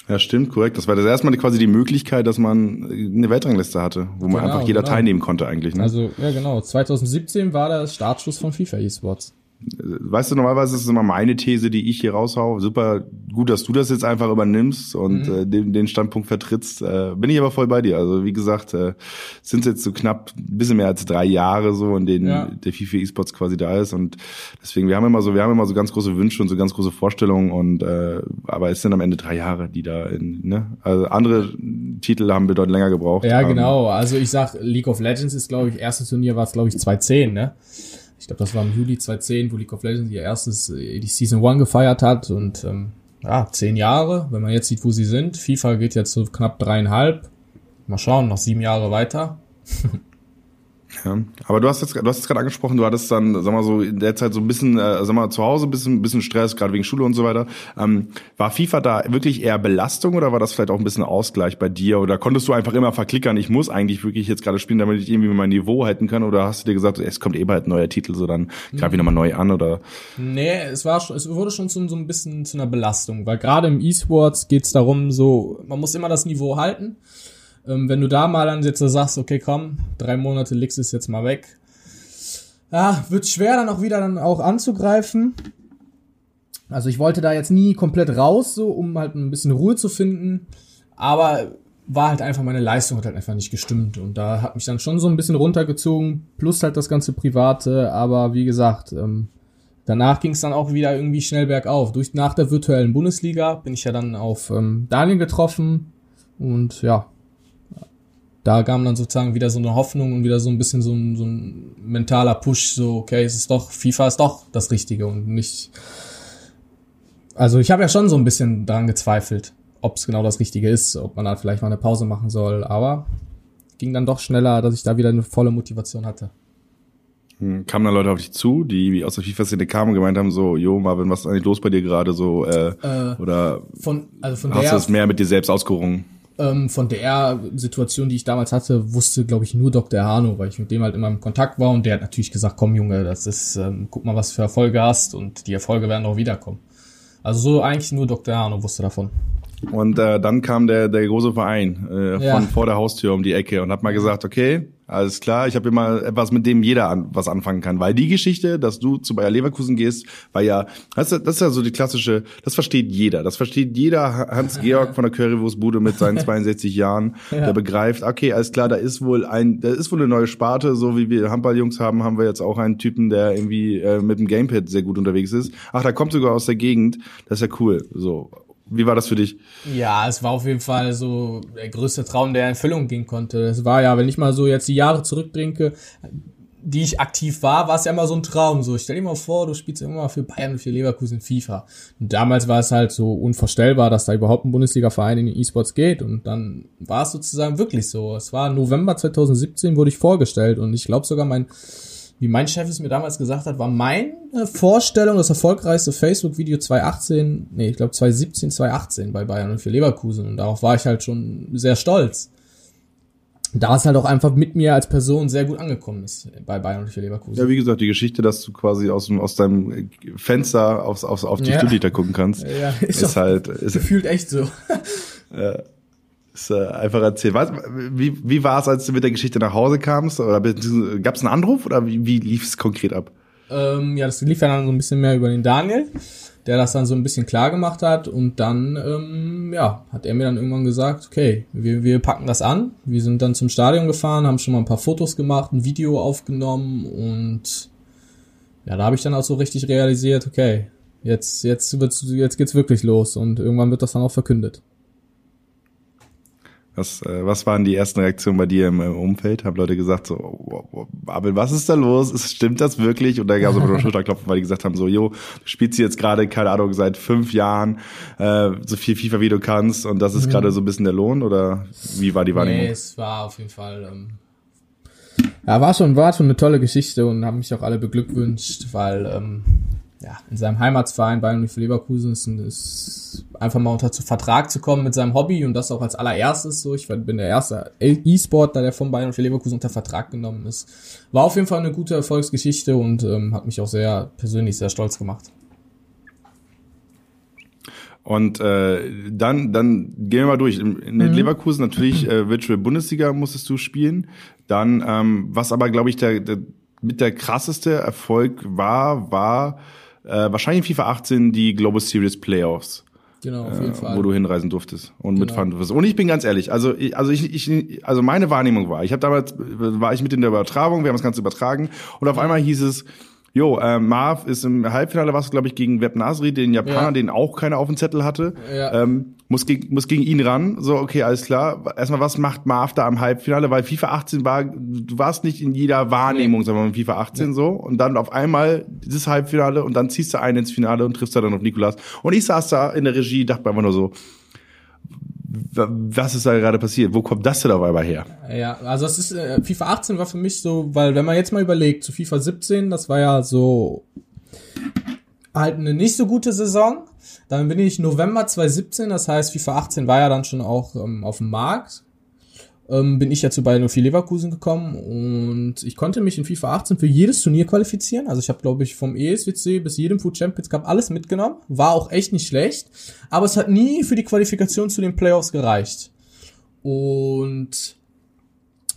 Ja, stimmt, korrekt. Das war das erste Mal quasi die Möglichkeit, dass man eine Weltrangliste hatte, wo man genau, einfach jeder genau. teilnehmen konnte eigentlich. Ne? Also, ja genau. 2017 war das Startschuss von FIFA E-Sports weißt du, normalerweise ist es immer meine These, die ich hier raushau. Super gut, dass du das jetzt einfach übernimmst und mhm. äh, den, den Standpunkt vertrittst. Äh, bin ich aber voll bei dir. Also wie gesagt, äh, sind jetzt so knapp ein bisschen mehr als drei Jahre so, in denen ja. der FIFA E-Sports quasi da ist. Und deswegen, wir haben immer so, wir haben immer so ganz große Wünsche und so ganz große Vorstellungen und äh, aber es sind am Ende drei Jahre, die da in, ne? Also andere Titel haben bedeutend länger gebraucht. Ja, genau. Also ich sag, League of Legends ist, glaube ich, erstes Turnier war es, glaube ich, 2010, ne? Ich glaube, das war im Juli 2010, wo League of Legends ihr erstes, äh, die Season 1 gefeiert hat und ähm, ja, zehn Jahre, wenn man jetzt sieht, wo sie sind. FIFA geht jetzt so knapp dreieinhalb. Mal schauen, noch sieben Jahre weiter. Ja, aber du hast jetzt, du hast jetzt gerade angesprochen, du hattest dann, sag mal so, in der Zeit so ein bisschen, äh, sag mal, zu Hause ein bisschen, bisschen Stress, gerade wegen Schule und so weiter. Ähm, war FIFA da wirklich eher Belastung oder war das vielleicht auch ein bisschen Ausgleich bei dir? Oder konntest du einfach immer verklickern, ich muss eigentlich wirklich jetzt gerade spielen, damit ich irgendwie mein Niveau halten kann? Oder hast du dir gesagt, es kommt eh bald ein neuer Titel, so dann greif ich nochmal neu an oder? Nee, es war schon, es wurde schon so, so ein bisschen zu einer Belastung, weil gerade im E-Sports geht's darum, so, man muss immer das Niveau halten. Ähm, wenn du da mal dann jetzt sagst, okay, komm, drei Monate legst es jetzt mal weg, ja, wird schwer dann auch wieder dann auch anzugreifen. Also ich wollte da jetzt nie komplett raus, so, um halt ein bisschen Ruhe zu finden. Aber war halt einfach, meine Leistung hat halt einfach nicht gestimmt. Und da hat mich dann schon so ein bisschen runtergezogen, plus halt das ganze Private. Aber wie gesagt, ähm, danach ging es dann auch wieder irgendwie schnell bergauf. Durch nach der virtuellen Bundesliga bin ich ja dann auf ähm, Daniel getroffen. Und ja, da kam dann sozusagen wieder so eine Hoffnung und wieder so ein bisschen so ein, so ein mentaler Push, so, okay, es ist doch, FIFA ist doch das Richtige und nicht. Also ich habe ja schon so ein bisschen dran gezweifelt, ob es genau das Richtige ist, ob man da vielleicht mal eine Pause machen soll, aber ging dann doch schneller, dass ich da wieder eine volle Motivation hatte. Hm, kamen dann Leute auf dich zu, die aus der FIFA-Szene kamen und gemeint haben, so, jo, Marvin, was ist eigentlich los bei dir gerade so? Äh, äh, oder von, also von hast du es mehr mit dir selbst ausgerungen? Ähm, von der Situation, die ich damals hatte, wusste, glaube ich, nur Dr. Hano, weil ich mit dem halt immer im Kontakt war und der hat natürlich gesagt, komm Junge, das ist, ähm, guck mal, was für Erfolge hast und die Erfolge werden auch wiederkommen. Also so eigentlich nur Dr. Hano wusste davon. Und äh, dann kam der, der große Verein äh, ja. von vor der Haustür um die Ecke und hat mal gesagt, okay, alles klar, ich habe immer etwas, mit dem jeder an, was anfangen kann. Weil die Geschichte, dass du zu Bayer Leverkusen gehst, war ja, das ist, das ist ja so die klassische, das versteht jeder. Das versteht jeder Hans-Georg von der Currywurstbude mit seinen 62 Jahren, ja. der begreift, okay, alles klar, da ist wohl ein, da ist wohl eine neue Sparte, so wie wir Handballjungs haben, haben wir jetzt auch einen Typen, der irgendwie äh, mit dem Gamepad sehr gut unterwegs ist. Ach, da kommt sogar aus der Gegend, das ist ja cool. So. Wie war das für dich? Ja, es war auf jeden Fall so der größte Traum, der in Erfüllung gehen konnte. Es war ja, wenn ich mal so jetzt die Jahre zurückdenke, die ich aktiv war, war es ja immer so ein Traum. So, stell dir mal vor, du spielst immer für Bayern und für Leverkusen FIFA. Und damals war es halt so unvorstellbar, dass da überhaupt ein Bundesliga-Verein in den E-Sports geht. Und dann war es sozusagen wirklich so. Es war November 2017, wurde ich vorgestellt und ich glaube sogar mein wie mein Chef es mir damals gesagt hat, war meine Vorstellung das erfolgreichste Facebook-Video 2018, nee, ich glaube 2017, 2018 bei Bayern und für Leverkusen. Und darauf war ich halt schon sehr stolz. Da es halt auch einfach mit mir als Person sehr gut angekommen ist bei Bayern und für Leverkusen. Ja, wie gesagt, die Geschichte, dass du quasi aus, aus deinem Fenster aufs, aufs, auf die ja. Stuttgart gucken kannst, ja, ist, ist halt... Ist, gefühlt echt so. ja. Ist, äh, einfach erzählen. Was, wie, wie war es, als du mit der Geschichte nach Hause kamst? Oder gab es einen Anruf oder wie, wie lief es konkret ab? Ähm, ja, das lief dann so ein bisschen mehr über den Daniel, der das dann so ein bisschen klar gemacht hat. Und dann, ähm, ja, hat er mir dann irgendwann gesagt, okay, wir, wir packen das an. Wir sind dann zum Stadion gefahren, haben schon mal ein paar Fotos gemacht, ein Video aufgenommen und ja, da habe ich dann auch so richtig realisiert, okay, jetzt, jetzt wird's, jetzt geht's wirklich los und irgendwann wird das dann auch verkündet. Was, äh, was waren die ersten Reaktionen bei dir im, im Umfeld? Haben Leute gesagt so, oh, oh, Abel, was ist da los? Stimmt das wirklich? Und da gab es so Schulterklopfen, weil die gesagt haben so, jo, du spielst jetzt gerade, keine Ahnung, seit fünf Jahren äh, so viel FIFA, wie du kannst und das ist mhm. gerade so ein bisschen der Lohn? Oder wie war die Wahrnehmung? Nee, es war auf jeden Fall... Ähm ja, war schon, war schon eine tolle Geschichte und haben mich auch alle beglückwünscht, weil ähm, ja, in seinem Heimatsverein Bayern für Leverkusen ist, ist einfach mal unter zu Vertrag zu kommen mit seinem Hobby und das auch als allererstes so. Ich bin der erste E-Sportler, der von Bayern für Leverkusen unter Vertrag genommen ist. War auf jeden Fall eine gute Erfolgsgeschichte und ähm, hat mich auch sehr persönlich sehr stolz gemacht. Und äh, dann, dann gehen wir mal durch. In, in mhm. Leverkusen natürlich äh, Virtual Bundesliga musstest du spielen. Dann, ähm, was aber, glaube ich, der, der mit der krasseste Erfolg war, war äh, wahrscheinlich in FIFA 18 die Global Series Playoffs. Genau, auf jeden äh, Fall. Wo du hinreisen durftest und genau. mitfahren durftest. Und ich bin ganz ehrlich, also ich, also ich, ich also meine Wahrnehmung war, ich habe damals war ich mit in der Übertragung, wir haben das Ganze übertragen und auf einmal hieß es Jo, äh, Marv ist im Halbfinale, was glaube ich gegen Web Nasri, den Japaner, ja. den auch keiner auf dem Zettel hatte. Ja. Ähm, muss, gegen, muss gegen ihn ran. So, okay, alles klar. Erstmal, was macht Marv da im Halbfinale? Weil FIFA 18 war, du warst nicht in jeder Wahrnehmung, nee. sagen wir mal, FIFA 18 ja. so. Und dann auf einmal dieses Halbfinale und dann ziehst du einen ins Finale und triffst da dann auf Nikolas. Und ich saß da in der Regie, dachte mir einfach nur so, was ist da gerade passiert? Wo kommt das denn auf einmal her? Ja, also es ist äh, FIFA 18 war für mich so, weil wenn man jetzt mal überlegt, zu FIFA 17, das war ja so halt eine nicht so gute Saison. Dann bin ich November 2017, das heißt FIFA 18 war ja dann schon auch ähm, auf dem Markt ähm, bin ich ja zu Bayern 04 Leverkusen gekommen und ich konnte mich in FIFA 18 für jedes Turnier qualifizieren. Also ich habe, glaube ich, vom ESWC bis jedem Food Champions Cup alles mitgenommen. War auch echt nicht schlecht. Aber es hat nie für die Qualifikation zu den Playoffs gereicht. Und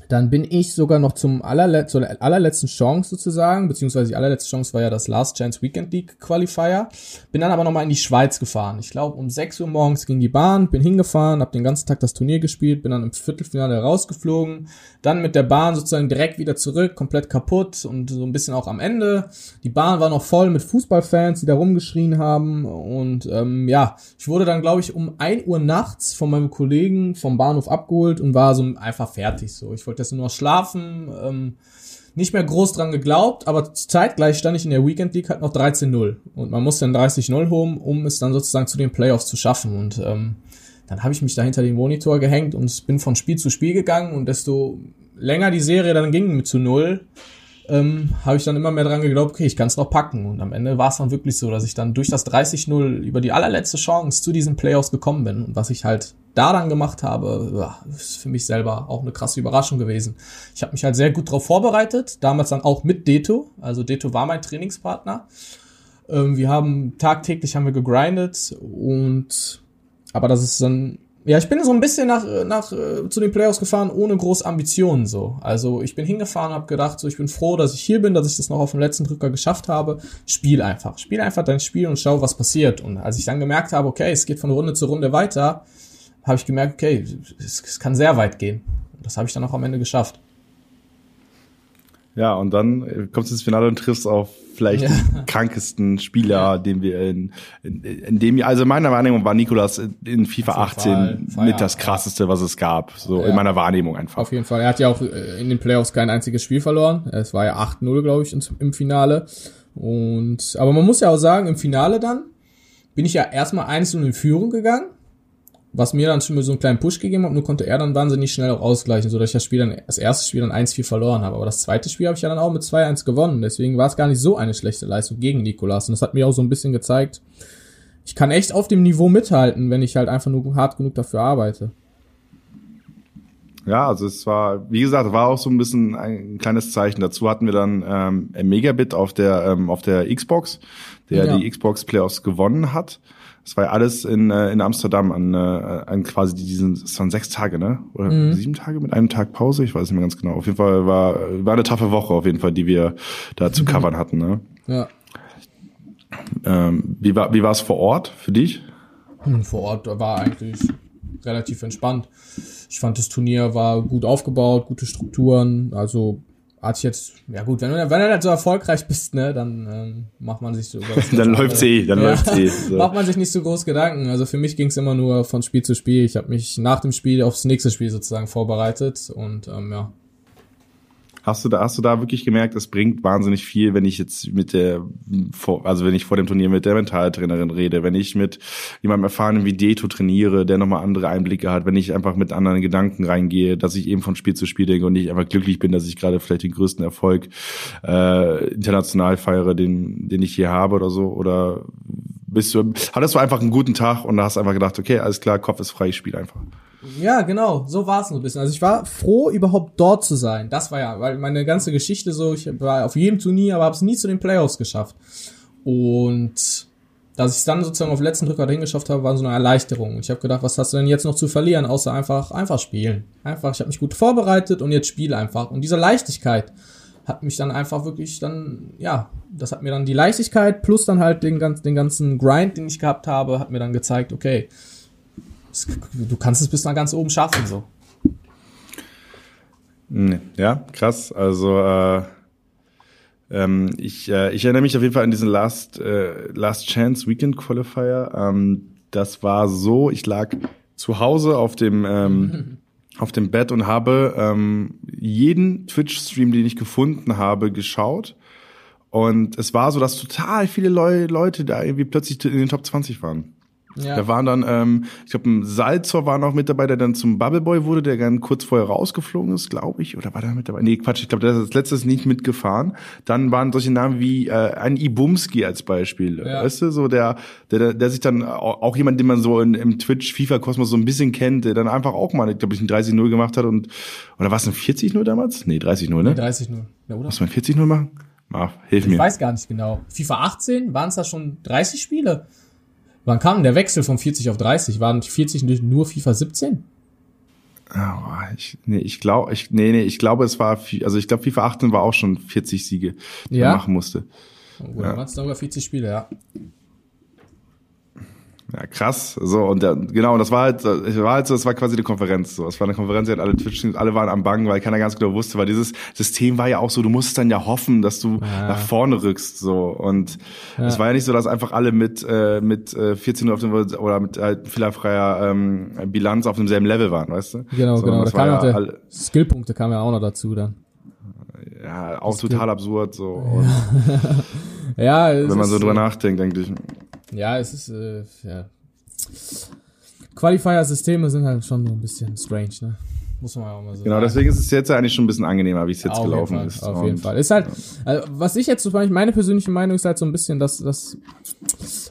dann bin ich sogar noch zum allerlet zur allerletzten Chance sozusagen, beziehungsweise die allerletzte Chance war ja das Last Chance Weekend League Qualifier. Bin dann aber nochmal in die Schweiz gefahren. Ich glaube, um 6 Uhr morgens ging die Bahn, bin hingefahren, habe den ganzen Tag das Turnier gespielt, bin dann im Viertelfinale rausgeflogen, dann mit der Bahn sozusagen direkt wieder zurück, komplett kaputt und so ein bisschen auch am Ende. Die Bahn war noch voll mit Fußballfans, die da rumgeschrien haben und ähm, ja, ich wurde dann, glaube ich, um 1 Uhr nachts von meinem Kollegen vom Bahnhof abgeholt und war so einfach fertig so. Ich wollte wollte nur schlafen, ähm, nicht mehr groß dran geglaubt, aber zeitgleich stand ich in der Weekend League halt noch 13-0 und man musste dann 30-0 holen, um es dann sozusagen zu den Playoffs zu schaffen. Und ähm, dann habe ich mich da hinter den Monitor gehängt und bin von Spiel zu Spiel gegangen. Und desto länger die Serie dann ging mit zu null, ähm, habe ich dann immer mehr dran geglaubt, okay, ich kann es noch packen. Und am Ende war es dann wirklich so, dass ich dann durch das 30-0 über die allerletzte Chance zu diesen Playoffs gekommen bin. Und was ich halt da dann gemacht habe, ist für mich selber auch eine krasse Überraschung gewesen. Ich habe mich halt sehr gut darauf vorbereitet, damals dann auch mit Deto. Also Deto war mein Trainingspartner. Ähm, wir haben tagtäglich haben wir gegrindet und aber das ist dann ja, ich bin so ein bisschen nach, nach äh, zu den Playoffs gefahren, ohne groß Ambitionen so. Also ich bin hingefahren, habe gedacht, so ich bin froh, dass ich hier bin, dass ich das noch auf dem letzten Drücker geschafft habe. Spiel einfach, spiel einfach dein Spiel und schau, was passiert. Und als ich dann gemerkt habe, okay, es geht von Runde zu Runde weiter, habe ich gemerkt, okay, es, es kann sehr weit gehen. Und das habe ich dann auch am Ende geschafft. Ja, und dann äh, kommst du ins Finale und triffst auf vielleicht ja. den krankesten Spieler, den wir in, in, in dem also meiner Wahrnehmung war Nikolas in FIFA 18 Fall. mit das krasseste, was es gab, so ja. in meiner Wahrnehmung einfach. Auf jeden Fall. Er hat ja auch äh, in den Playoffs kein einziges Spiel verloren. Es war ja 8-0, glaube ich, im Finale. Und aber man muss ja auch sagen, im Finale dann bin ich ja erstmal einzeln in Führung gegangen was mir dann schon mal so einen kleinen Push gegeben hat, nur konnte er dann wahnsinnig schnell auch ausgleichen, so dass ich das Spiel dann, das erste Spiel dann 1-4 verloren habe. Aber das zweite Spiel habe ich ja dann auch mit 2-1 gewonnen. Deswegen war es gar nicht so eine schlechte Leistung gegen Nikolas. Und das hat mir auch so ein bisschen gezeigt, ich kann echt auf dem Niveau mithalten, wenn ich halt einfach nur hart genug dafür arbeite. Ja, also es war, wie gesagt, war auch so ein bisschen ein kleines Zeichen. Dazu hatten wir dann ähm, Megabit auf der ähm, auf der Xbox, der ja. die Xbox Playoffs gewonnen hat. Das war ja alles in, äh, in Amsterdam an, äh, an quasi diesen, es waren sechs Tage, ne? Oder mhm. sieben Tage mit einem Tag Pause? Ich weiß nicht mehr ganz genau. Auf jeden Fall war, war eine taffe Woche auf jeden Fall, die wir da zu covern hatten, ne? Ja. Ähm, wie war wie war es vor Ort für dich? Hm, vor Ort war eigentlich relativ entspannt. Ich fand das Turnier war gut aufgebaut, gute Strukturen, also ich jetzt, ja gut, wenn du, wenn du nicht so erfolgreich bist, ne, dann ähm, macht man sich so Dann läuft's eh, dann ja, läuft's eh. So. macht man sich nicht so groß Gedanken. Also für mich ging's immer nur von Spiel zu Spiel. Ich habe mich nach dem Spiel aufs nächste Spiel sozusagen vorbereitet und ähm, ja, Hast du da, hast du da wirklich gemerkt, es bringt wahnsinnig viel, wenn ich jetzt mit der, also wenn ich vor dem Turnier mit der Mentaltrainerin rede, wenn ich mit jemandem erfahrenen wie Deto trainiere, der nochmal andere Einblicke hat, wenn ich einfach mit anderen Gedanken reingehe, dass ich eben von Spiel zu Spiel denke und nicht einfach glücklich bin, dass ich gerade vielleicht den größten Erfolg äh, international feiere, den, den ich hier habe oder so, oder bist du, hattest du einfach einen guten Tag und hast einfach gedacht, okay, alles klar, Kopf ist frei, ich spiele einfach. Ja, genau, so war es ein bisschen. Also ich war froh, überhaupt dort zu sein. Das war ja, weil meine ganze Geschichte so, ich war auf jedem Turnier, aber habe es nie zu den Playoffs geschafft. Und dass ich es dann sozusagen auf letzten Drücker dahin geschafft habe, war so eine Erleichterung. Ich habe gedacht, was hast du denn jetzt noch zu verlieren, außer einfach einfach spielen. Einfach, ich habe mich gut vorbereitet und jetzt spiele einfach. Und diese Leichtigkeit hat mich dann einfach wirklich dann, ja, das hat mir dann die Leichtigkeit plus dann halt den, den ganzen Grind, den ich gehabt habe, hat mir dann gezeigt, okay, du kannst es bis nach ganz oben schaffen, so. Ja, krass. Also äh, ähm, ich, äh, ich erinnere mich auf jeden Fall an diesen Last, äh, Last Chance Weekend Qualifier. Ähm, das war so, ich lag zu Hause auf dem ähm, auf dem Bett und habe ähm, jeden Twitch-Stream, den ich gefunden habe, geschaut. Und es war so, dass total viele Leu Leute da irgendwie plötzlich in den Top 20 waren. Ja. Da waren dann, ähm, ich glaube, ein Salzor war noch mit dabei, der dann zum Bubble Boy wurde, der dann kurz vorher rausgeflogen ist, glaube ich. Oder war der mit dabei? Nee, Quatsch, ich glaube, der ist als letztes nicht mitgefahren. Dann waren solche Namen wie äh, ein Ibumski als Beispiel. Ja. Weißt du, so der, der, der sich dann auch, jemand, den man so in, im Twitch-FIFA-Kosmos so ein bisschen kennt, der dann einfach auch mal, glaube ich, ein 30-0 gemacht hat und oder war es ein 40-0 damals? Nee, 30-0, ne? Nee, 30-0. Ja, oder? Muss man 40-0 machen? Mach, hilf ich mir. Ich weiß gar nicht genau. FIFA 18 waren es da schon 30 Spiele? Wann kam der Wechsel von 40 auf 30? Waren 40 nur FIFA 17? Oh, ich, nee, ich glaube, ich, nee, nee, ich glaube, es war, also ich glaube, FIFA 18 war auch schon 40 Siege, die ja? man machen musste. Oh, gut, ja. dann waren es sogar 40 Spiele, ja. Ja, krass. So, und der, genau, und das war halt, das war halt so, das war quasi eine Konferenz. So, es war eine Konferenz, die hat alle Twitch, alle waren am Bangen, weil keiner ganz genau wusste, weil dieses System war ja auch so, du musstest dann ja hoffen, dass du ja. nach vorne rückst. So. Und ja. es war ja nicht so, dass einfach alle mit, äh, mit äh, 14 Uhr auf dem oder mit halt fehlerfreier ähm, Bilanz auf demselben Level waren, weißt du? Genau, so, genau. Da kam ja der alle, Skillpunkte kamen ja auch noch dazu dann. Ja, auch total Skill. absurd so. ja, wenn man so drüber nachdenkt, denke ich. Ja, es ist, äh, ja. Qualifier-Systeme sind halt schon so ein bisschen strange, ne? Muss man auch mal so Genau, sagen. deswegen ist es jetzt eigentlich schon ein bisschen angenehmer, wie es jetzt Auf gelaufen jeden ist. Fall, auf jeden Fall. Ist halt, also, was ich jetzt zum Beispiel, meine persönliche Meinung ist halt so ein bisschen, dass, dass,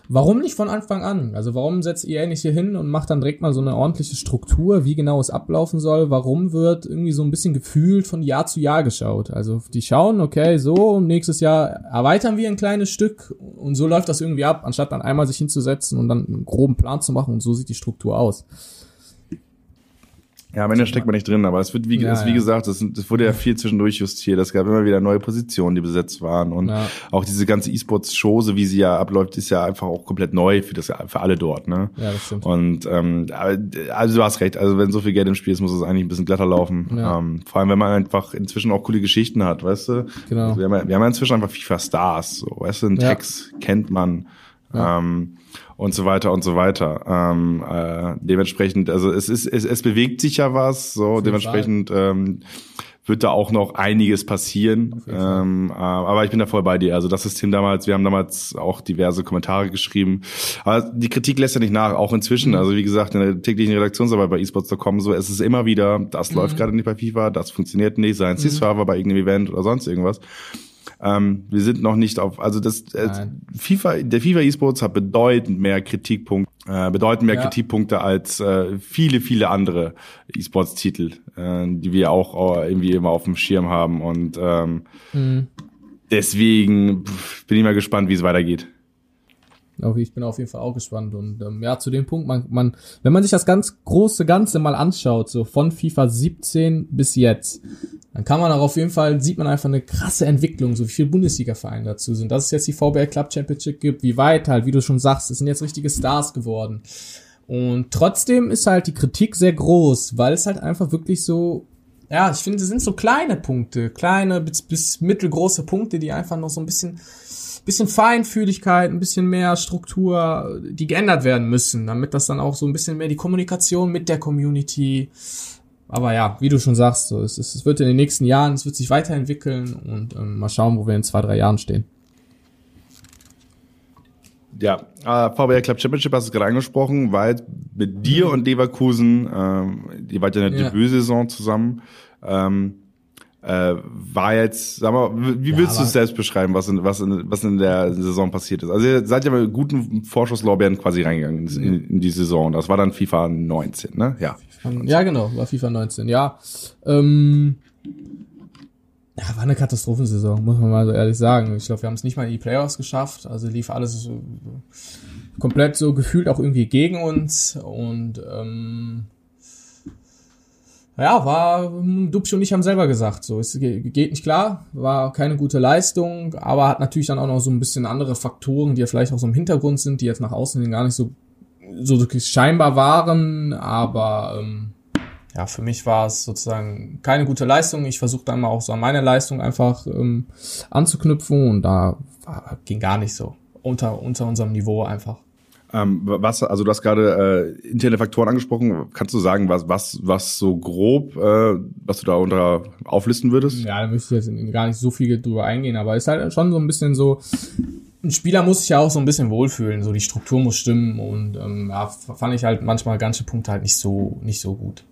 warum nicht von Anfang an? Also warum setzt ihr nicht hier hin und macht dann direkt mal so eine ordentliche Struktur, wie genau es ablaufen soll? Warum wird irgendwie so ein bisschen gefühlt von Jahr zu Jahr geschaut? Also die schauen, okay, so, nächstes Jahr erweitern wir ein kleines Stück und so läuft das irgendwie ab, anstatt dann einmal sich hinzusetzen und dann einen groben Plan zu machen und so sieht die Struktur aus. Ja, am Ende steckt man nicht drin, aber es wird, wie, Ja, es, wie ja. gesagt, es, es wurde ja viel zwischendurch justiert. Es gab immer wieder neue Positionen, die besetzt waren. Und Ja. auch diese ganze E-Sports-Chose, wie sie ja abläuft, ist ja einfach auch komplett neu für, das, für alle dort. Ne? Ja, das stimmt. Und ähm, also du hast recht, also wenn so viel Geld im Spiel ist, muss es eigentlich ein bisschen glatter laufen. Ähm, vor allem, wenn man einfach inzwischen auch coole Geschichten hat, weißt du? Genau. Wir haben ja, wir haben inzwischen einfach FIFA-Stars, so, weißt du, Ja. Text kennt man. Ähm, und so weiter und so weiter. Ähm, äh, dementsprechend, also es ist, es, es bewegt sich ja was, so dementsprechend ähm, wird da auch noch einiges passieren. Ähm, äh, aber ich bin da voll bei dir. Also das System damals, wir haben damals auch diverse Kommentare geschrieben. Aber die Kritik lässt ja nicht nach, auch inzwischen. Mhm. Also wie gesagt, in der täglichen Redaktionsarbeit bei esports.com, so es ist immer wieder, das Mhm. läuft gerade nicht bei FIFA, das funktioniert nicht, seien es die Server bei irgendeinem Event oder sonst irgendwas. Ähm, wir sind noch nicht auf, also das äh. FIFA, der FIFA eSports hat bedeutend mehr Kritikpunkte, äh, bedeutend mehr Ja. Kritikpunkte als äh, viele, viele andere eSports-Titel, äh, die wir auch äh, irgendwie immer auf dem Schirm haben. Und ähm, Mhm. deswegen bin ich mal gespannt, wie es weitergeht. Auch Ich bin auf jeden Fall auch gespannt und ähm, ja, zu dem Punkt, man, man, wenn man sich das ganz große Ganze mal anschaut, so von FIFA 17 bis jetzt, dann kann man auch auf jeden Fall, sieht man einfach eine krasse Entwicklung, so wie viele Bundesliga-Vereine dazu sind, dass es jetzt die VBL Club Championship gibt, wie weit halt, wie du schon sagst, es sind jetzt richtige Stars geworden. Und trotzdem ist halt die Kritik sehr groß, weil es halt einfach wirklich so, ja, ich finde, es sind so kleine Punkte, kleine bis, bis mittelgroße Punkte, die einfach noch so ein bisschen, bisschen Feinfühligkeit, ein bisschen mehr Struktur, die geändert werden müssen, damit das dann auch so ein bisschen mehr die Kommunikation mit der Community. Aber ja, wie du schon sagst, so, es, es wird in den nächsten Jahren, es wird sich weiterentwickeln und ähm, mal schauen, wo wir in zwei, drei Jahren stehen. Ja, äh, VBL Club Championship hast du gerade angesprochen, weil mit dir und Leverkusen, ähm, ihr wart ja in der Ja. Debütsaison zusammen, ähm, äh, war jetzt, sag mal, wie Ja, willst du aber- es selbst beschreiben, was in, was in, was in der Saison passiert ist? Also ihr seid ja mit guten Vorschusslorbeeren quasi reingegangen in, in die Saison. Das war dann FIFA 19, ne? Ja. Ja, genau, war FIFA 19. Ja, ähm, ja, war eine Katastrophensaison, muss man mal so ehrlich sagen. Ich glaube, wir haben es nicht mal in die Playoffs geschafft. Also lief alles komplett so gefühlt auch irgendwie gegen uns. Und ähm, ja, war hm, Dubsch und ich haben selber gesagt, so es ge- geht nicht klar, war keine gute Leistung, aber hat natürlich dann auch noch so ein bisschen andere Faktoren, die ja vielleicht auch so im Hintergrund sind, die jetzt nach außen hin gar nicht so so wirklich scheinbar waren, aber ähm, ja, für mich war es sozusagen keine gute Leistung. Ich versuche dann mal auch so an meine Leistung einfach ähm, anzuknüpfen und da war, ging gar nicht so unter unter unserem Niveau einfach. Ähm, was, also du hast gerade äh, interne Faktoren angesprochen. Kannst du sagen, was, was, was so grob, äh, was du da unter auflisten würdest? Ja, da möchte ich jetzt gar nicht so viel drüber eingehen, aber ist halt schon so ein bisschen so, ein Spieler muss sich ja auch so ein bisschen wohlfühlen, so die Struktur muss stimmen und ähm, ja, fand ich halt manchmal ganze Punkte halt nicht so, nicht so gut.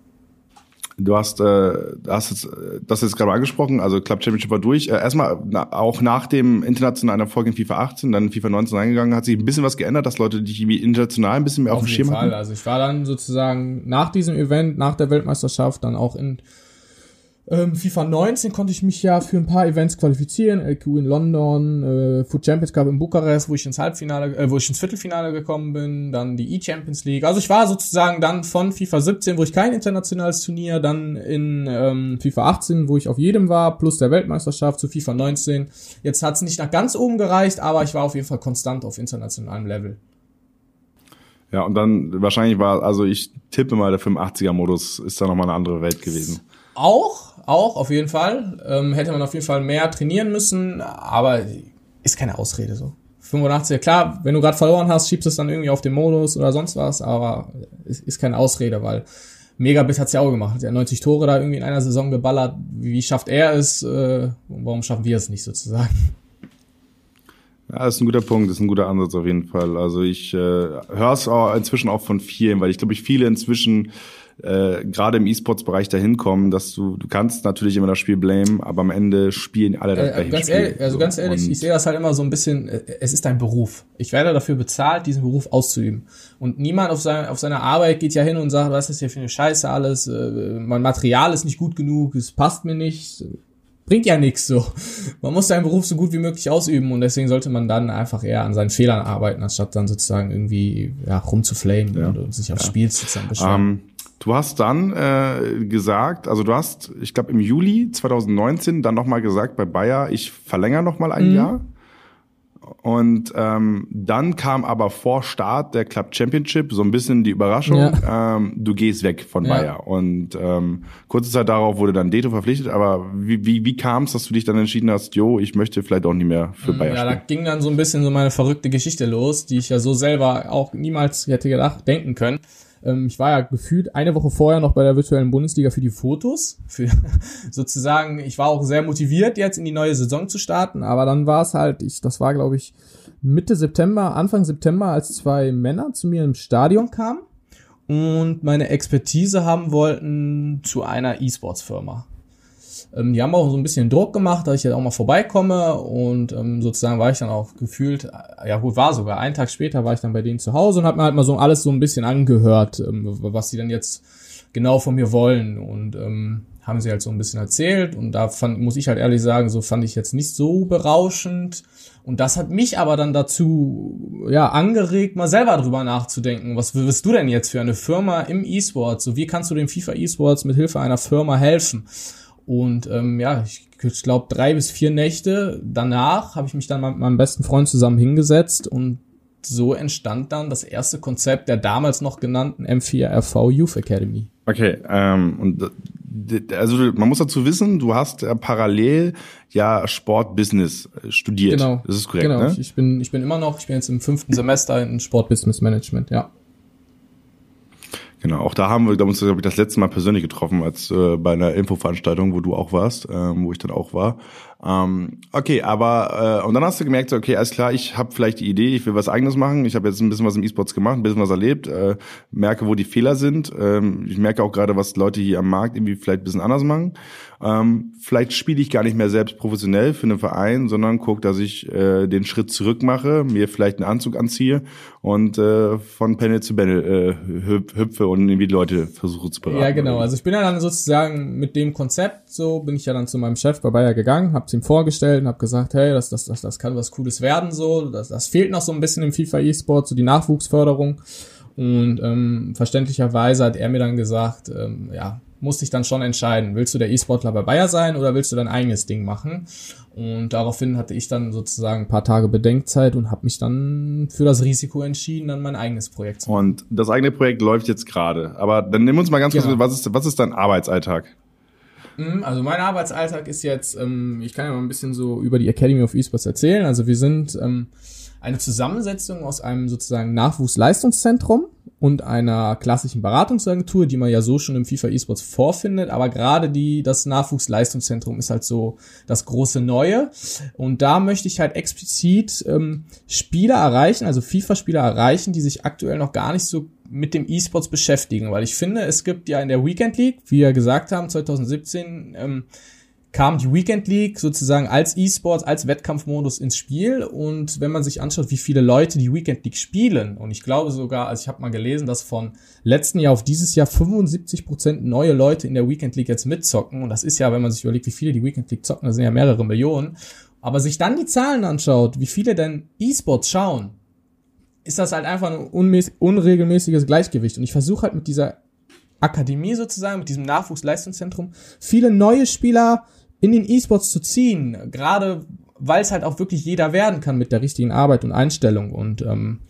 Du hast, äh, hast jetzt, das jetzt gerade angesprochen, also Club Championship war durch. Äh, erstmal na, auch nach dem internationalen Erfolg in FIFA 18, dann in FIFA 19 reingegangen, hat sich ein bisschen was geändert, dass Leute dich irgendwie international ein bisschen mehr auf, Auf dem jeden Schirm Fall. hatten. Also ich war dann sozusagen nach diesem Event, nach der Weltmeisterschaft, dann auch in ähm, FIFA 19 konnte ich mich ja für ein paar Events qualifizieren. LQ in London, äh, Food Champions Cup in Bukarest, wo ich ins Halbfinale, äh, wo ich ins Viertelfinale gekommen bin, dann die E-Champions League. Also ich war sozusagen dann von FIFA 17, wo ich kein internationales Turnier, dann in ähm, FIFA 18, wo ich auf jedem war, plus der Weltmeisterschaft zu FIFA 19. Jetzt hat's nicht nach ganz oben gereicht, aber ich war auf jeden Fall konstant auf internationalem Level. Ja, und dann wahrscheinlich war, also ich tippe mal, der 85er-Modus ist da nochmal eine andere Welt gewesen. Auch, auch, auf jeden Fall. Ähm, hätte man auf jeden Fall mehr trainieren müssen, aber ist keine Ausrede so. 85, klar, wenn du gerade verloren hast, schiebst du es dann irgendwie auf den Modus oder sonst was, aber ist, ist keine Ausrede, weil Megabit hat's ja auch gemacht. Er hat 90 Tore da irgendwie in einer Saison geballert. Wie schafft er es? Äh, warum schaffen wir es nicht sozusagen? Ja, ist ein guter Punkt, ist ein guter Ansatz auf jeden Fall. Also ich äh, höre es inzwischen auch von vielen, weil ich glaube, ich viele inzwischen äh, gerade im E-Sports-Bereich dahin kommen, dass du, du kannst natürlich immer das Spiel blamen, aber am Ende spielen alle das äh, gleiche ganz Spiel. Ehrlich, also ganz ehrlich, Und ich sehe das halt immer so ein bisschen, äh, es ist ein Beruf. Ich werde dafür bezahlt, diesen Beruf auszuüben. Und niemand auf, seine, auf seine Arbeit geht ja hin und sagt, was ist hier für eine Scheiße alles, äh, mein Material ist nicht gut genug, es passt mir nicht bringt ja nichts so. Man muss seinen Beruf so gut wie möglich ausüben und deswegen sollte man dann einfach eher an seinen Fehlern arbeiten, anstatt dann sozusagen irgendwie ja, rumzuflamen ja. und sich aufs ja. Spiel sozusagen beschweren. Um, ähm, du hast dann äh, gesagt, also du hast, ich glaube im Juli 2019 dann nochmal gesagt bei Bayer, ich verlängere nochmal ein mhm. Jahr. Und ähm, dann kam aber vor Start der Club Championship so ein bisschen die Überraschung, ja. ähm, du gehst weg von ja. Bayer. Und ähm, kurze Zeit darauf wurde dann Deto verpflichtet. Aber wie, wie, wie kam es, dass du dich dann entschieden hast, jo, ich möchte vielleicht auch nicht mehr für mm, Bayer ja, spielen? Ja, da ging dann so ein bisschen so meine verrückte Geschichte los, die ich ja so selber auch niemals hätte gedacht, denken können. Ähm, ich war ja gefühlt eine Woche vorher noch bei der virtuellen Bundesliga für die Fotos. Für sozusagen, ich war auch sehr motiviert, jetzt in die neue Saison zu starten, aber dann war es halt, ich, das war, glaube ich, Mitte September, Anfang September, als zwei Männer zu mir im Stadion kamen und meine Expertise haben wollten zu einer E-Sports-Firma. Ähm, die haben auch so ein bisschen Druck gemacht, dass ich jetzt auch mal vorbeikomme und ähm, sozusagen war ich dann auch gefühlt, äh, ja gut, war sogar, einen Tag später war ich dann bei denen zu Hause und habe mir halt mal so alles so ein bisschen angehört, ähm, was sie denn jetzt genau von mir wollen und ähm, haben sie halt so ein bisschen erzählt und da fand, muss ich halt ehrlich sagen, so fand ich jetzt nicht so berauschend und das hat mich aber dann dazu, ja, angeregt, mal selber drüber nachzudenken. Was wirst du denn jetzt für eine Firma im E-Sport? So, wie kannst du dem FIFA E-Sports mit Hilfe einer Firma helfen? Und ähm, ja, ich, ich glaube, drei bis vier Nächte danach habe ich mich dann mit meinem besten Freund zusammen hingesetzt und so entstand dann das erste Konzept der damals noch genannten M4RV Youth Academy. Okay, ähm, und also man muss dazu wissen, du hast äh, parallel ja Sportbusiness äh, studiert. Genau. Das ist korrekt. Genau. Ne? Ich bin ich bin immer noch, ich bin jetzt im fünften Semester in Sportbusiness Management, ja. Genau, auch da haben wir uns glaube ich das letzte Mal persönlich getroffen, als äh, bei einer Infoveranstaltung, wo du auch warst, ähm, wo ich dann auch war. Ähm, okay, aber äh, und dann hast du gemerkt, okay, alles klar, ich habe vielleicht die Idee, ich will was eigenes machen. Ich habe jetzt ein bisschen was im E-Sports gemacht, ein bisschen was erlebt, äh, merke, wo die Fehler sind. Ähm, ich merke auch gerade, was Leute hier am Markt irgendwie vielleicht ein bisschen anders machen. Ähm, vielleicht spiele ich gar nicht mehr selbst professionell für einen Verein, sondern gucke, dass ich äh, den Schritt zurück mache, mir vielleicht einen Anzug anziehe und äh, von Panel zu Panel äh, hüpfe und irgendwie Leute versuche zu beraten. Ja, genau. Also ich bin ja dann sozusagen mit dem Konzept, so bin ich ja dann zu meinem Chef bei Bayer gegangen, habe ihm vorgestellt und habe gesagt, hey, das, das, das, das kann was Cooles werden, so, das, das fehlt noch so ein bisschen im FIFA E-Sport, so die Nachwuchsförderung. Und ähm, verständlicherweise hat er mir dann gesagt, ähm, ja, musste ich dann schon entscheiden, willst du der E-Sportler bei Bayer sein oder willst du dein eigenes Ding machen? Und daraufhin hatte ich dann sozusagen ein paar Tage Bedenkzeit und habe mich dann für das Risiko entschieden, dann mein eigenes Projekt zu machen. Und das eigene Projekt läuft jetzt gerade. Aber dann nimm uns mal ganz kurz genau. mit, was ist, was ist dein Arbeitsalltag? Mhm, also mein Arbeitsalltag ist jetzt, ähm, ich kann ja mal ein bisschen so über die Academy of Esports erzählen. Also wir sind ähm, eine Zusammensetzung aus einem sozusagen Nachwuchsleistungszentrum und einer klassischen Beratungsagentur, die man ja so schon im FIFA eSports vorfindet, aber gerade die das Nachwuchsleistungszentrum ist halt so das große Neue und da möchte ich halt explizit ähm, Spieler erreichen, also FIFA-Spieler erreichen, die sich aktuell noch gar nicht so mit dem E-Sports beschäftigen, weil ich finde, es gibt ja in der Weekend League, wie wir gesagt haben, 2017 ähm, kam die Weekend League sozusagen als E-Sports, als Wettkampfmodus ins Spiel. Und wenn man sich anschaut, wie viele Leute die Weekend League spielen, und ich glaube sogar, also ich habe mal gelesen, dass von letzten Jahr auf dieses Jahr 75 Prozent neue Leute in der Weekend League jetzt mitzocken. Und das ist ja, wenn man sich überlegt, wie viele die Weekend League zocken, das sind ja mehrere Millionen. Aber sich dann die Zahlen anschaut, wie viele denn E-Sports schauen, ist das halt einfach ein unregelmäßiges Gleichgewicht. Und ich versuche halt mit dieser Akademie sozusagen, mit diesem Nachwuchsleistungszentrum, viele neue Spieler in den E-Sports zu ziehen, gerade weil es halt auch wirklich jeder werden kann mit der richtigen Arbeit und Einstellung. Und ähm,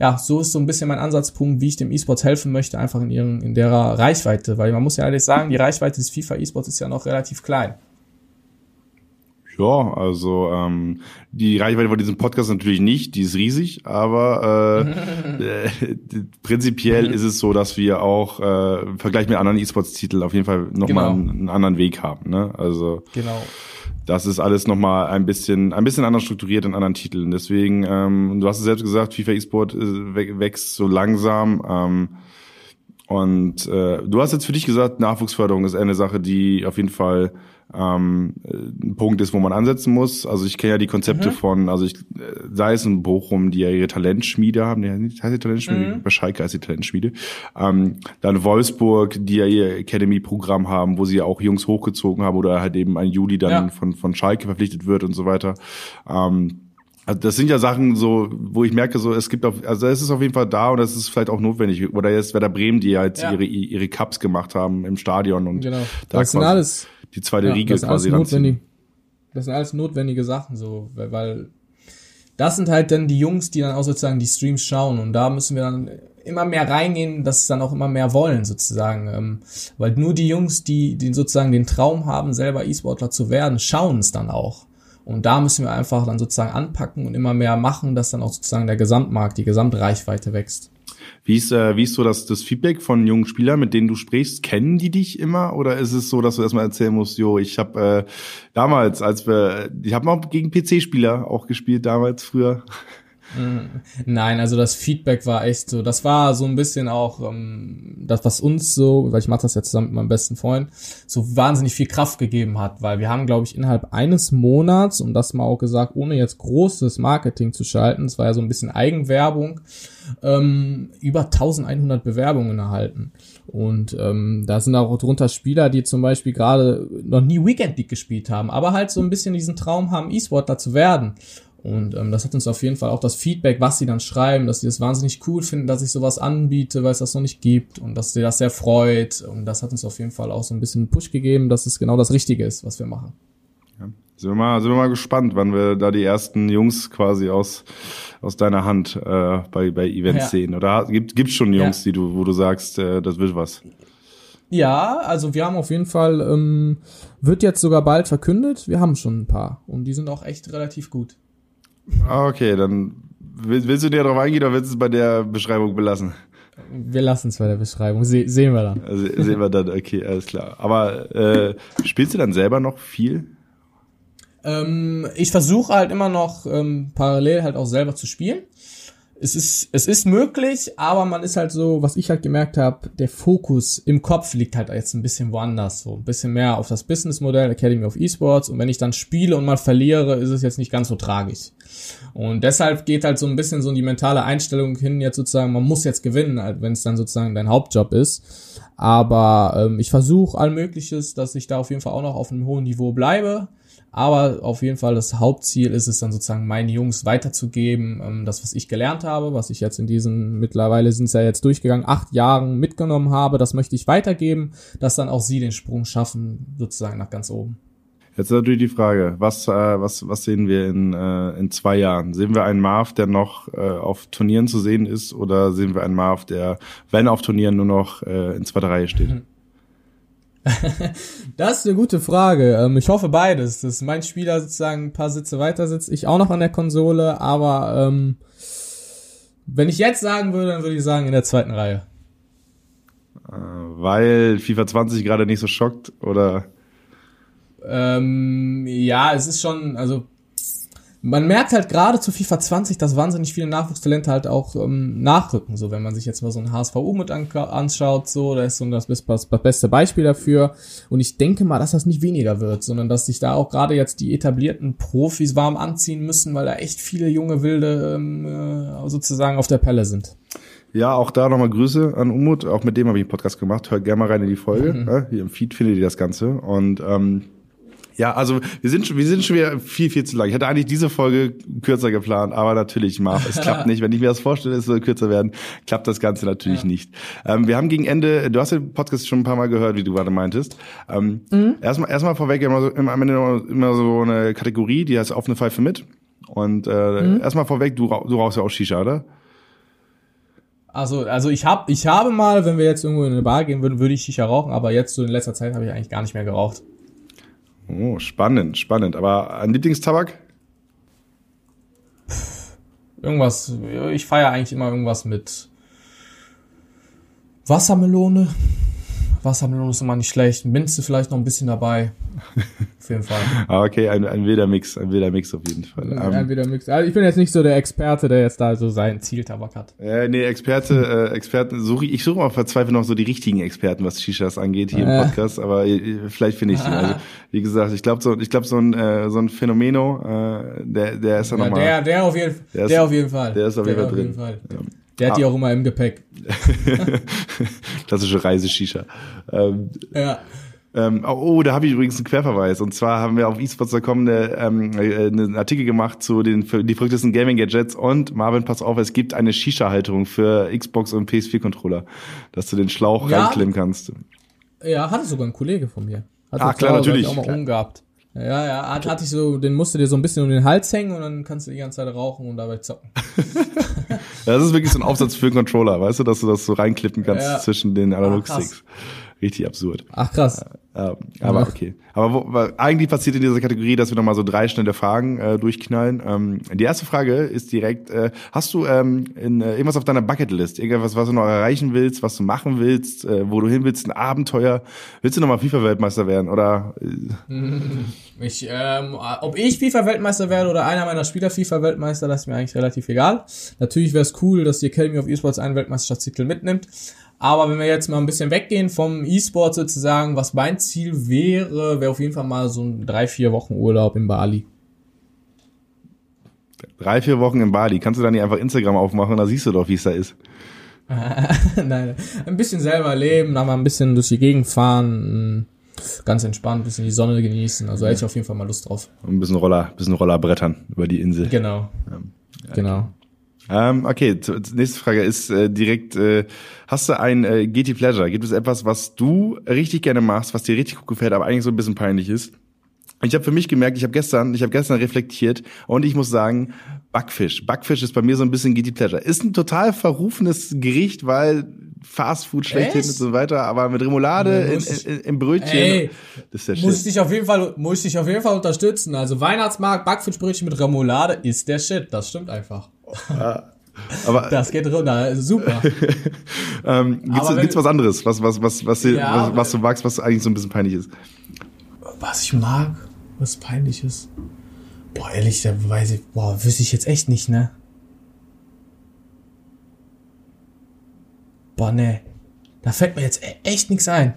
ja, so ist so ein bisschen mein Ansatzpunkt, wie ich dem E-Sports helfen möchte, einfach in ihren, in der Reichweite. Weil man muss ja ehrlich sagen, die Reichweite des FIFA E-Sports ist ja noch relativ klein. Ja, also ähm, die Reichweite von diesem Podcast natürlich nicht, die ist riesig, aber äh, äh, prinzipiell ist es so, dass wir auch äh, im Vergleich mit anderen E-Sports-Titeln auf jeden Fall nochmal genau. einen, einen anderen Weg haben. Ne? Also genau. das ist alles nochmal ein bisschen, ein bisschen anders strukturiert in anderen Titeln. Deswegen, ähm, du hast es selbst gesagt, FIFA E-Sport äh, wächst so langsam. Ähm, Und äh, du hast jetzt für dich gesagt, Nachwuchsförderung ist eine Sache, die auf jeden Fall ähm, ein Punkt ist, wo man ansetzen muss. Also ich kenne ja die Konzepte mhm. von, also ich, sei es in Bochum, die ja ihre Talentschmiede haben, die heißt die Talentschmiede, mhm. bei Schalke heißt die Talentschmiede. Ähm, dann Wolfsburg, die ja ihr Academy-Programm haben, wo sie ja auch Jungs hochgezogen haben oder halt eben ein Juli dann ja. von, von Schalke verpflichtet wird und so weiter. Ähm, also das sind ja Sachen so, wo ich merke, so es gibt auf, also es ist auf jeden Fall da und es ist vielleicht auch notwendig. Oder jetzt Werder Bremen, die jetzt ja. ihre ihre Cups gemacht haben im Stadion und genau. da das sind alles die zweite ja, Riege quasi notwendig. Das sind alles notwendige Sachen, so, weil, weil das sind halt dann die Jungs, die dann auch sozusagen die Streams schauen und da müssen wir dann immer mehr reingehen, dass es dann auch immer mehr wollen sozusagen, ähm, weil nur die Jungs, die, die sozusagen den Traum haben, selber E-Sportler zu werden, schauen es dann auch. Und da müssen wir einfach dann sozusagen anpacken und immer mehr machen, dass dann auch sozusagen der Gesamtmarkt, die Gesamtreichweite wächst. Wie ist, äh, wie ist so das, das Feedback von jungen Spielern, mit denen du sprichst? Kennen die dich immer oder ist es so, dass du erstmal erzählen musst, jo, ich habe äh, damals, als wir, ich habe auch gegen PC-Spieler auch gespielt damals früher. Mm, nein, also das Feedback war echt so, das war so ein bisschen auch ähm, das, was uns so, weil ich mache das ja zusammen mit meinem besten Freund, so wahnsinnig viel Kraft gegeben hat, weil wir haben, glaube ich, innerhalb eines Monats, und das mal auch gesagt, ohne jetzt großes Marketing zu schalten, es war ja so ein bisschen Eigenwerbung, ähm, über 1100 Bewerbungen erhalten. Und ähm, da sind auch drunter Spieler, die zum Beispiel gerade noch nie Weekend League gespielt haben, aber halt so ein bisschen diesen Traum haben, E-Sportler zu werden. Und ähm, das hat uns auf jeden Fall auch das Feedback, was sie dann schreiben, dass sie das wahnsinnig cool finden, dass ich sowas anbiete, weil es das noch nicht gibt und dass sie das sehr freut. Und das hat uns auf jeden Fall auch so ein bisschen Push gegeben, dass es genau das Richtige ist, was wir machen. Ja. Sind wir mal, sind wir mal gespannt, wann wir da die ersten Jungs quasi aus aus deiner Hand äh, bei bei Events ja. sehen. Oder gibt gibt's schon Jungs, ja. die du, wo du sagst, äh, das wird was? Ja, also wir haben auf jeden Fall, ähm, wird jetzt sogar bald verkündet. Wir haben schon ein paar und die sind auch echt relativ gut. Ah, okay, dann willst du dir darauf eingehen oder willst du es bei der Beschreibung belassen? Wir lassen es bei der Beschreibung. Se sehen wir dann. Also, sehen wir dann, okay, alles klar. Aber äh, spielst du dann selber noch viel? Ähm, ich versuche halt immer noch ähm, parallel halt auch selber zu spielen es ist, es ist möglich, aber man ist halt so, was ich halt gemerkt habe, der Fokus im Kopf liegt halt jetzt ein bisschen woanders, so ein bisschen mehr auf das Businessmodell Academy of Esports und wenn ich dann spiele und mal verliere, ist es jetzt nicht ganz so tragisch. Und deshalb geht halt so ein bisschen so die mentale Einstellung hin, jetzt sozusagen, man muss jetzt gewinnen, halt, wenn es dann sozusagen dein Hauptjob ist. Aber ähm, ich versuche all Mögliches, dass ich da auf jeden Fall auch noch auf einem hohen Niveau bleibe aber auf jeden Fall das Hauptziel ist es dann sozusagen meine Jungs weiterzugeben, ähm, das was ich gelernt habe, was ich jetzt in diesen mittlerweile sind es ja jetzt durchgegangen acht Jahren mitgenommen habe, das möchte ich weitergeben, dass dann auch sie den Sprung schaffen sozusagen nach ganz oben. Jetzt ist natürlich die Frage, was, äh, was, was sehen wir in, äh, in zwei Jahren? Sehen wir einen Marv, der noch äh, auf Turnieren zu sehen ist, oder sehen wir einen Marv, der, wenn auf Turnieren, nur noch äh, in zweiter Reihe steht? das ist eine gute Frage. Ähm, ich hoffe beides, dass mein Spieler sozusagen ein paar Sitze weiter sitzt, ich auch noch an der Konsole, aber ähm, wenn ich jetzt sagen würde, dann würde ich sagen in der zweiten Reihe. Äh, weil FIFA 20 gerade nicht so schockt, oder? Ähm, ja, es ist schon, also man merkt halt gerade zu FIFA 20, dass wahnsinnig viele Nachwuchstalente halt auch ähm, nachrücken. So, wenn man sich jetzt mal so ein HSVU mit anschaut, so, da ist so das, das, das beste Beispiel dafür. Und ich denke mal, dass das nicht weniger wird, sondern dass sich da auch gerade jetzt die etablierten Profis warm anziehen müssen, weil da echt viele junge Wilde ähm, äh, sozusagen auf der Pelle sind. Ja, auch da nochmal Grüße an Umut. Auch mit dem habe ich einen Podcast gemacht. Hört gerne mal rein in die Folge. Mhm. Hier im Feed findet ihr das Ganze. Und ähm, ja, also wir sind schon, wir sind schon wieder viel, viel zu lang. Ich hatte eigentlich diese Folge kürzer geplant, aber natürlich, Marv, es klappt nicht. Wenn ich mir das vorstelle, es soll kürzer werden, klappt das Ganze natürlich ja. nicht. Ähm, wir haben gegen Ende, du hast den Podcast schon ein paar Mal gehört, wie du gerade meintest. Ähm, mhm. Erstmal, erstmal vorweg immer so, immer, am Ende immer so eine Kategorie, die heißt offene Pfeife mit. Und äh, mhm. erstmal vorweg, du, du rauchst ja auch Shisha, oder? Also, also ich hab, ich habe mal, wenn wir jetzt irgendwo in eine Bar gehen würden, würde ich Shisha rauchen, aber jetzt so in letzter Zeit habe ich eigentlich gar nicht mehr geraucht. Oh, spannend, spannend. Aber ein Lieblingstabak? Irgendwas, ich feiere eigentlich immer irgendwas mit Wassermelone. Wassermelone ist immer nicht schlecht. Minze vielleicht noch ein bisschen dabei. Auf jeden Fall. Ah, okay, ein, ein wilder Mix, ein wilder Mix auf jeden Fall. Ja, Ähm, ein wilder Mix. Also ich bin jetzt nicht so der Experte, der jetzt da so seinen Zieltabak hat. äh, nee, Experte, äh, Experten, suche ich, ich suche mal verzweifelt noch so die richtigen Experten, was Shishas angeht hier Ja. im Podcast, aber äh, vielleicht finde ich die. Also, wie gesagt, ich glaube so, ich glaube so ein äh, so ein Phänomeno, äh, der der ist ja Ja, nochmal. der, der auf jeden, Der der, ist- auf jeden Fall. der ist auf jeden Fall drin. Fall. Der hat die auch immer im Gepäck. Klassische Reise-Shisha. Ähm, Ja. ähm, oh, da habe ich übrigens einen Querverweis. Und zwar haben wir auf esports.com eine, ähm, äh, einen Artikel gemacht zu den die verrücktesten Gaming-Gadgets. Und Marvin, pass auf, es gibt eine Shisha-Halterung für Xbox und PS4-Controller, dass du den Schlauch Ja. reinklemmen kannst. Ja, hatte sogar ein Kollege von mir. Hat Ah, zu klar, natürlich, auch klar. mal umgehabt. Ja, ja, hat, hatte ich so, den musst du dir so ein bisschen um den Hals hängen und dann kannst du die ganze Zeit rauchen und dabei zocken. Das ist wirklich so ein Aufsatz für den Controller, weißt du, dass du das so reinklippen kannst Ja. zwischen den Analog-Sticks. Richtig absurd. Ach krass. Ja, aber okay. Aber wo, eigentlich passiert in dieser Kategorie, dass wir nochmal so drei schnelle Fragen äh, durchknallen. Ähm, die erste Frage ist direkt, äh, hast du ähm, in, äh, irgendwas auf deiner Bucketlist? Irgendwas, was du noch erreichen willst, was du machen willst, äh, wo du hin willst, ein Abenteuer? Willst du nochmal FIFA-Weltmeister werden? Oder äh, Ich, ähm, ob ich FIFA-Weltmeister werde oder einer meiner Spieler FIFA-Weltmeister, das ist mir eigentlich relativ egal. Natürlich wäre es cool, dass die Academy of Esports einen Weltmeisterschaftstitel mitnimmt. Aber wenn wir jetzt mal ein bisschen weggehen vom E-Sport sozusagen, was mein Ziel wäre, wäre auf jeden Fall mal so ein drei, vier Wochen Urlaub in Bali. drei, vier Wochen in Bali, kannst du dann nicht einfach Instagram aufmachen, da siehst du doch, wie es da ist. Nein, ein bisschen selber leben, dann mal ein bisschen durch die Gegend fahren, ganz entspannt, ein bisschen die Sonne genießen. Also hätte ich auf jeden Fall mal Lust drauf. Und ein bisschen Roller, ein bisschen Roller brettern über die Insel. Genau. Genau. Ähm, okay, nächste Frage ist äh, direkt, äh, hast du ein äh, Guilty Pleasure? Gibt es etwas, was du richtig gerne machst, was dir richtig gut gefällt, aber eigentlich so ein bisschen peinlich ist? Ich habe für mich gemerkt, ich habe gestern, ich habe gestern reflektiert und ich muss sagen, Backfisch. Backfisch ist bei mir so ein bisschen Guilty Pleasure. Ist ein total verrufenes Gericht, weil Fast Food schlechthin Echt? und so weiter, aber mit Remoulade Nee, in, muss ich- in, im Brötchen, Ey, das ist der Muss ich Shit. dich auf jeden Fall, muss ich dich auf jeden Fall unterstützen. Also Weihnachtsmarkt, Backfischbrötchen mit Remoulade ist der Shit. Das stimmt einfach. Aber Das geht runter. Super. ähm, gibt's, wenn- gibt's was anderes, was was was was, Ja, was, was du magst, was eigentlich so ein bisschen peinlich ist? Was ich mag, was peinlich ist. Boah, ehrlich, da weiß ich, boah, wüsste ich jetzt echt nicht, ne? Boah, ne. Da fällt mir jetzt e- echt nichts ein.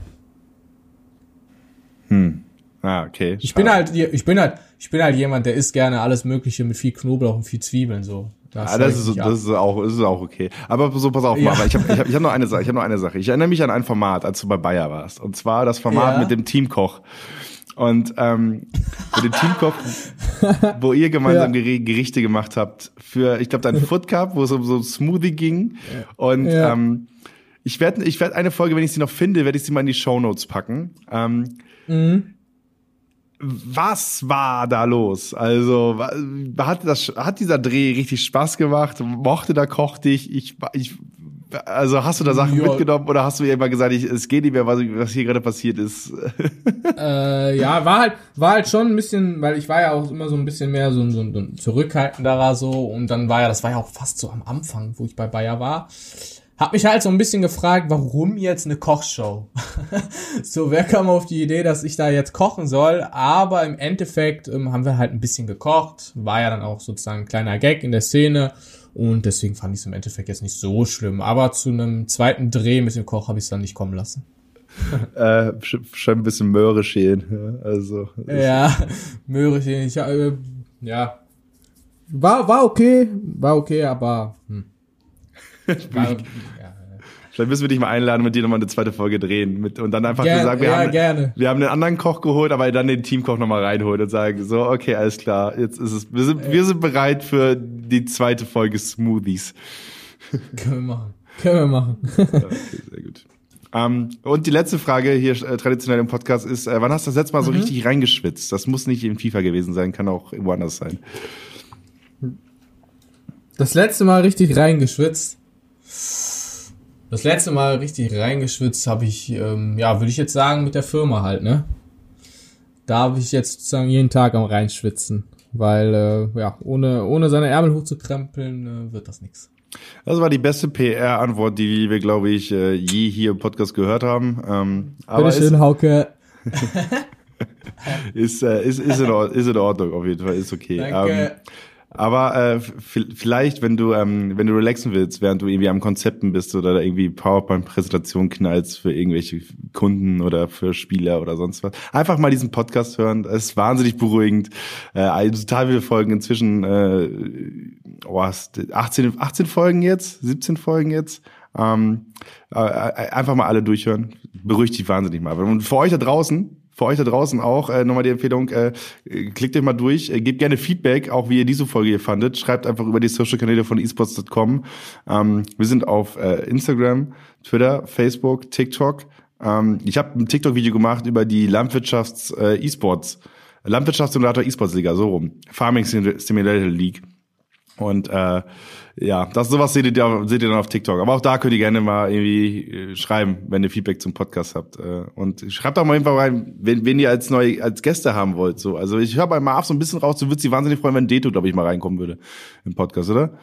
Ah, okay. Ich bin halt, ich bin halt, ich bin halt jemand, der isst gerne alles Mögliche mit viel Knoblauch und viel Zwiebeln, so. Ah, scheu das ist, das ist auch, das ist auch okay. Aber so, pass auf, Ja. mal, ich habe ich hab, ich hab noch eine Sache. Ich habe noch eine Sache. Ich erinnere mich an ein Format, als du bei Bayer warst. Und zwar das Format Ja. mit dem Teamkoch. Und ähm, mit dem Teamkoch, wo ihr gemeinsam Ja. Geri- Gerichte gemacht habt für, ich glaube, deinen Food Cup, wo es um so ein Smoothie ging. Und Ja. ähm, ich werde ich werd eine Folge, wenn ich sie noch finde, werde ich sie mal in die Show Notes packen. Ähm, Mhm. Was war da los? Also hat das hat dieser Dreh richtig Spaß gemacht? Mochte der Koch dich? Ich, ich also hast du da Sachen Ja. mitgenommen oder hast du immer gesagt, ich, es geht nicht mehr, was, was hier gerade passiert ist? Äh, ja, war halt, war halt schon ein bisschen, weil ich war ja auch immer so ein bisschen mehr so ein, so ein, so ein zurückhaltenderer so und dann war ja, das war ja auch fast so am Anfang, wo ich bei Bayer war. Hab mich halt so ein bisschen gefragt, warum jetzt eine Kochshow? so, wer kam auf die Idee, dass ich da jetzt kochen soll? Aber im Endeffekt ähm, haben wir halt ein bisschen gekocht. War ja dann auch sozusagen ein kleiner Gag in der Szene. Und deswegen fand ich es im Endeffekt jetzt nicht so schlimm. Aber zu einem zweiten Dreh mit dem Koch habe ich es dann nicht kommen lassen. äh, sch- schon ein bisschen Möhre schälen. Ja, also Ja, Möhrchen, ich, äh, ja. War, war okay, war okay, aber, hm. War, ja, vielleicht müssen wir dich mal einladen, mit dir nochmal eine zweite Folge drehen mit, und dann einfach Ger- sagen, wir ja, haben gerne. wir haben einen anderen Koch geholt, aber dann den Teamkoch nochmal reinholen und sagen, so okay, alles klar, jetzt ist es, wir sind wir sind bereit für die zweite Folge Smoothies. können wir machen. Können wir machen. Okay, sehr gut. Ähm, und die letzte Frage hier äh, traditionell im Podcast ist, äh, wann hast du das letzte Mal so Mhm. richtig reingeschwitzt? Das muss nicht in FIFA gewesen sein, kann auch woanders sein. Das letzte Mal richtig reingeschwitzt. Das letzte Mal richtig reingeschwitzt habe ich, ähm, ja, würde ich jetzt sagen, mit der Firma halt, ne? Da habe ich jetzt sozusagen jeden Tag am reinschwitzen. Weil, äh, ja, ohne, ohne seine Ärmel hochzukrempeln, äh, wird das nix. Das war die beste PR-Antwort, die wir, glaube ich, äh, je hier im Podcast gehört haben. Ähm, aber Bitteschön, Hauke. ist, äh, ist, ist, in Ordnung, ist in Ordnung, auf jeden Fall, ist okay. Danke. Ähm, aber äh, vielleicht, wenn du ähm, wenn du relaxen willst, während du irgendwie am Konzepten bist oder irgendwie PowerPoint-Präsentation knallst für irgendwelche Kunden oder für Spieler oder sonst was, einfach mal diesen Podcast hören. Das ist wahnsinnig beruhigend. Äh, total viele Folgen inzwischen. Äh, oh, 18, 18 Folgen jetzt, 17 Folgen jetzt. Ähm, äh, einfach mal alle durchhören. Beruhigt dich wahnsinnig mal. Und für euch da draußen, für euch da draußen auch äh, nochmal die Empfehlung, äh, klickt euch mal durch, äh, gebt gerne Feedback, auch wie ihr diese Folge hier fandet. Schreibt einfach über die Social-Kanäle von esports.com. Ähm, wir sind auf äh, Instagram, Twitter, Facebook, TikTok. Ähm, ich habe ein TikTok-Video gemacht über die Landwirtschafts-E-Sports, äh, Landwirtschaftssimulator E-Sports-Liga, so rum. Farming Simulator League. Und äh, ja, das sowas seht ihr, seht ihr dann auf TikTok. Aber auch da könnt ihr gerne mal irgendwie äh, schreiben, wenn ihr Feedback zum Podcast habt. Äh, und schreibt auch mal einfach rein, wenn, wenn ihr als neue als Gäste haben wollt. So, also ich höre bei Marv so ein bisschen raus. Du würdest dich wahnsinnig freuen, wenn Deto, glaube ich, mal reinkommen würde im Podcast, oder?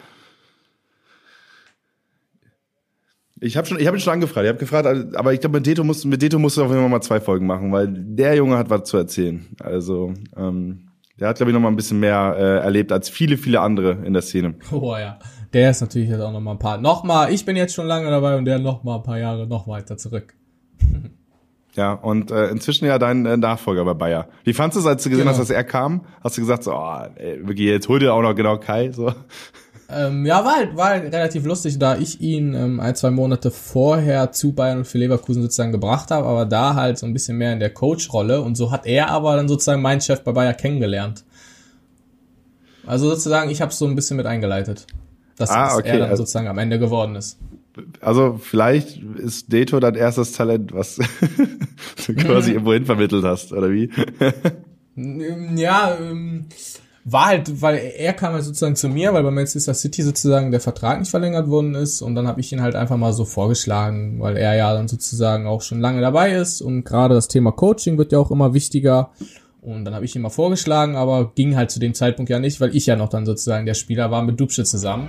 Ich habe schon, ich habe ihn schon angefragt. Ich habe gefragt, aber ich glaube, mit Deto musst, mit Deto musst du auf jeden Fall mal zwei Folgen machen, weil der Junge hat was zu erzählen. Also ähm, der hat, glaube ich, noch mal ein bisschen mehr äh, erlebt als viele, viele andere in der Szene. Oh ja, der ist natürlich jetzt auch noch mal ein paar. Noch mal, ich bin jetzt schon lange dabei und der noch mal ein paar Jahre noch weiter zurück. Ja, und äh, inzwischen ja dein äh, Nachfolger bei Bayer. Wie fandest du es, als du gesehen genau. hast, dass er kam? Hast du gesagt, so, oh, ey, wirklich, jetzt hol dir auch noch genau Kai, so? Ähm, ja, war halt, war halt relativ lustig, da ich ihn ähm, ein, zwei Monate vorher zu Bayern und für Leverkusen sozusagen gebracht habe, aber da halt so ein bisschen mehr in der Coach-Rolle und so hat er aber dann sozusagen meinen Chef bei Bayer kennengelernt. Also sozusagen, ich habe so ein bisschen mit eingeleitet, dass, ah, okay. er dann also, sozusagen am Ende geworden ist. Also vielleicht ist Deto dein erstes Talent, was du quasi irgendwo hin vermittelt hast, oder wie? ja, ähm, war halt, weil er kam halt sozusagen zu mir, weil bei Manchester City sozusagen der Vertrag nicht verlängert worden ist und dann habe ich ihn halt einfach mal so vorgeschlagen, weil er ja dann sozusagen auch schon lange dabei ist und gerade das Thema Coaching wird ja auch immer wichtiger und dann habe ich ihn mal vorgeschlagen, aber ging halt zu dem Zeitpunkt ja nicht, weil ich ja noch dann sozusagen der Spieler war mit Dubsche zusammen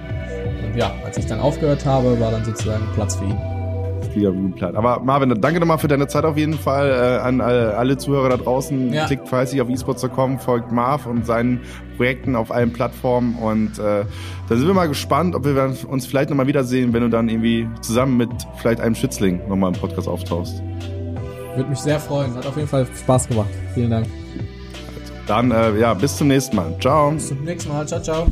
und ja, als ich dann aufgehört habe, war dann sozusagen Platz für ihn. Aber Marvin, danke nochmal für deine Zeit auf jeden Fall äh, an alle, alle, Zuhörer da draußen. Ja. Klickt fleißig auf esports.com, folgt Marv und seinen Projekten auf allen Plattformen und äh, da sind wir mal gespannt, ob wir uns vielleicht nochmal wiedersehen, wenn du dann irgendwie zusammen mit vielleicht einem Schützling nochmal im Podcast auftauchst. Würde mich sehr freuen. Hat auf jeden Fall Spaß gemacht. Vielen Dank. Dann, äh, ja, bis zum nächsten Mal. Ciao. Bis zum nächsten Mal. Ciao, ciao.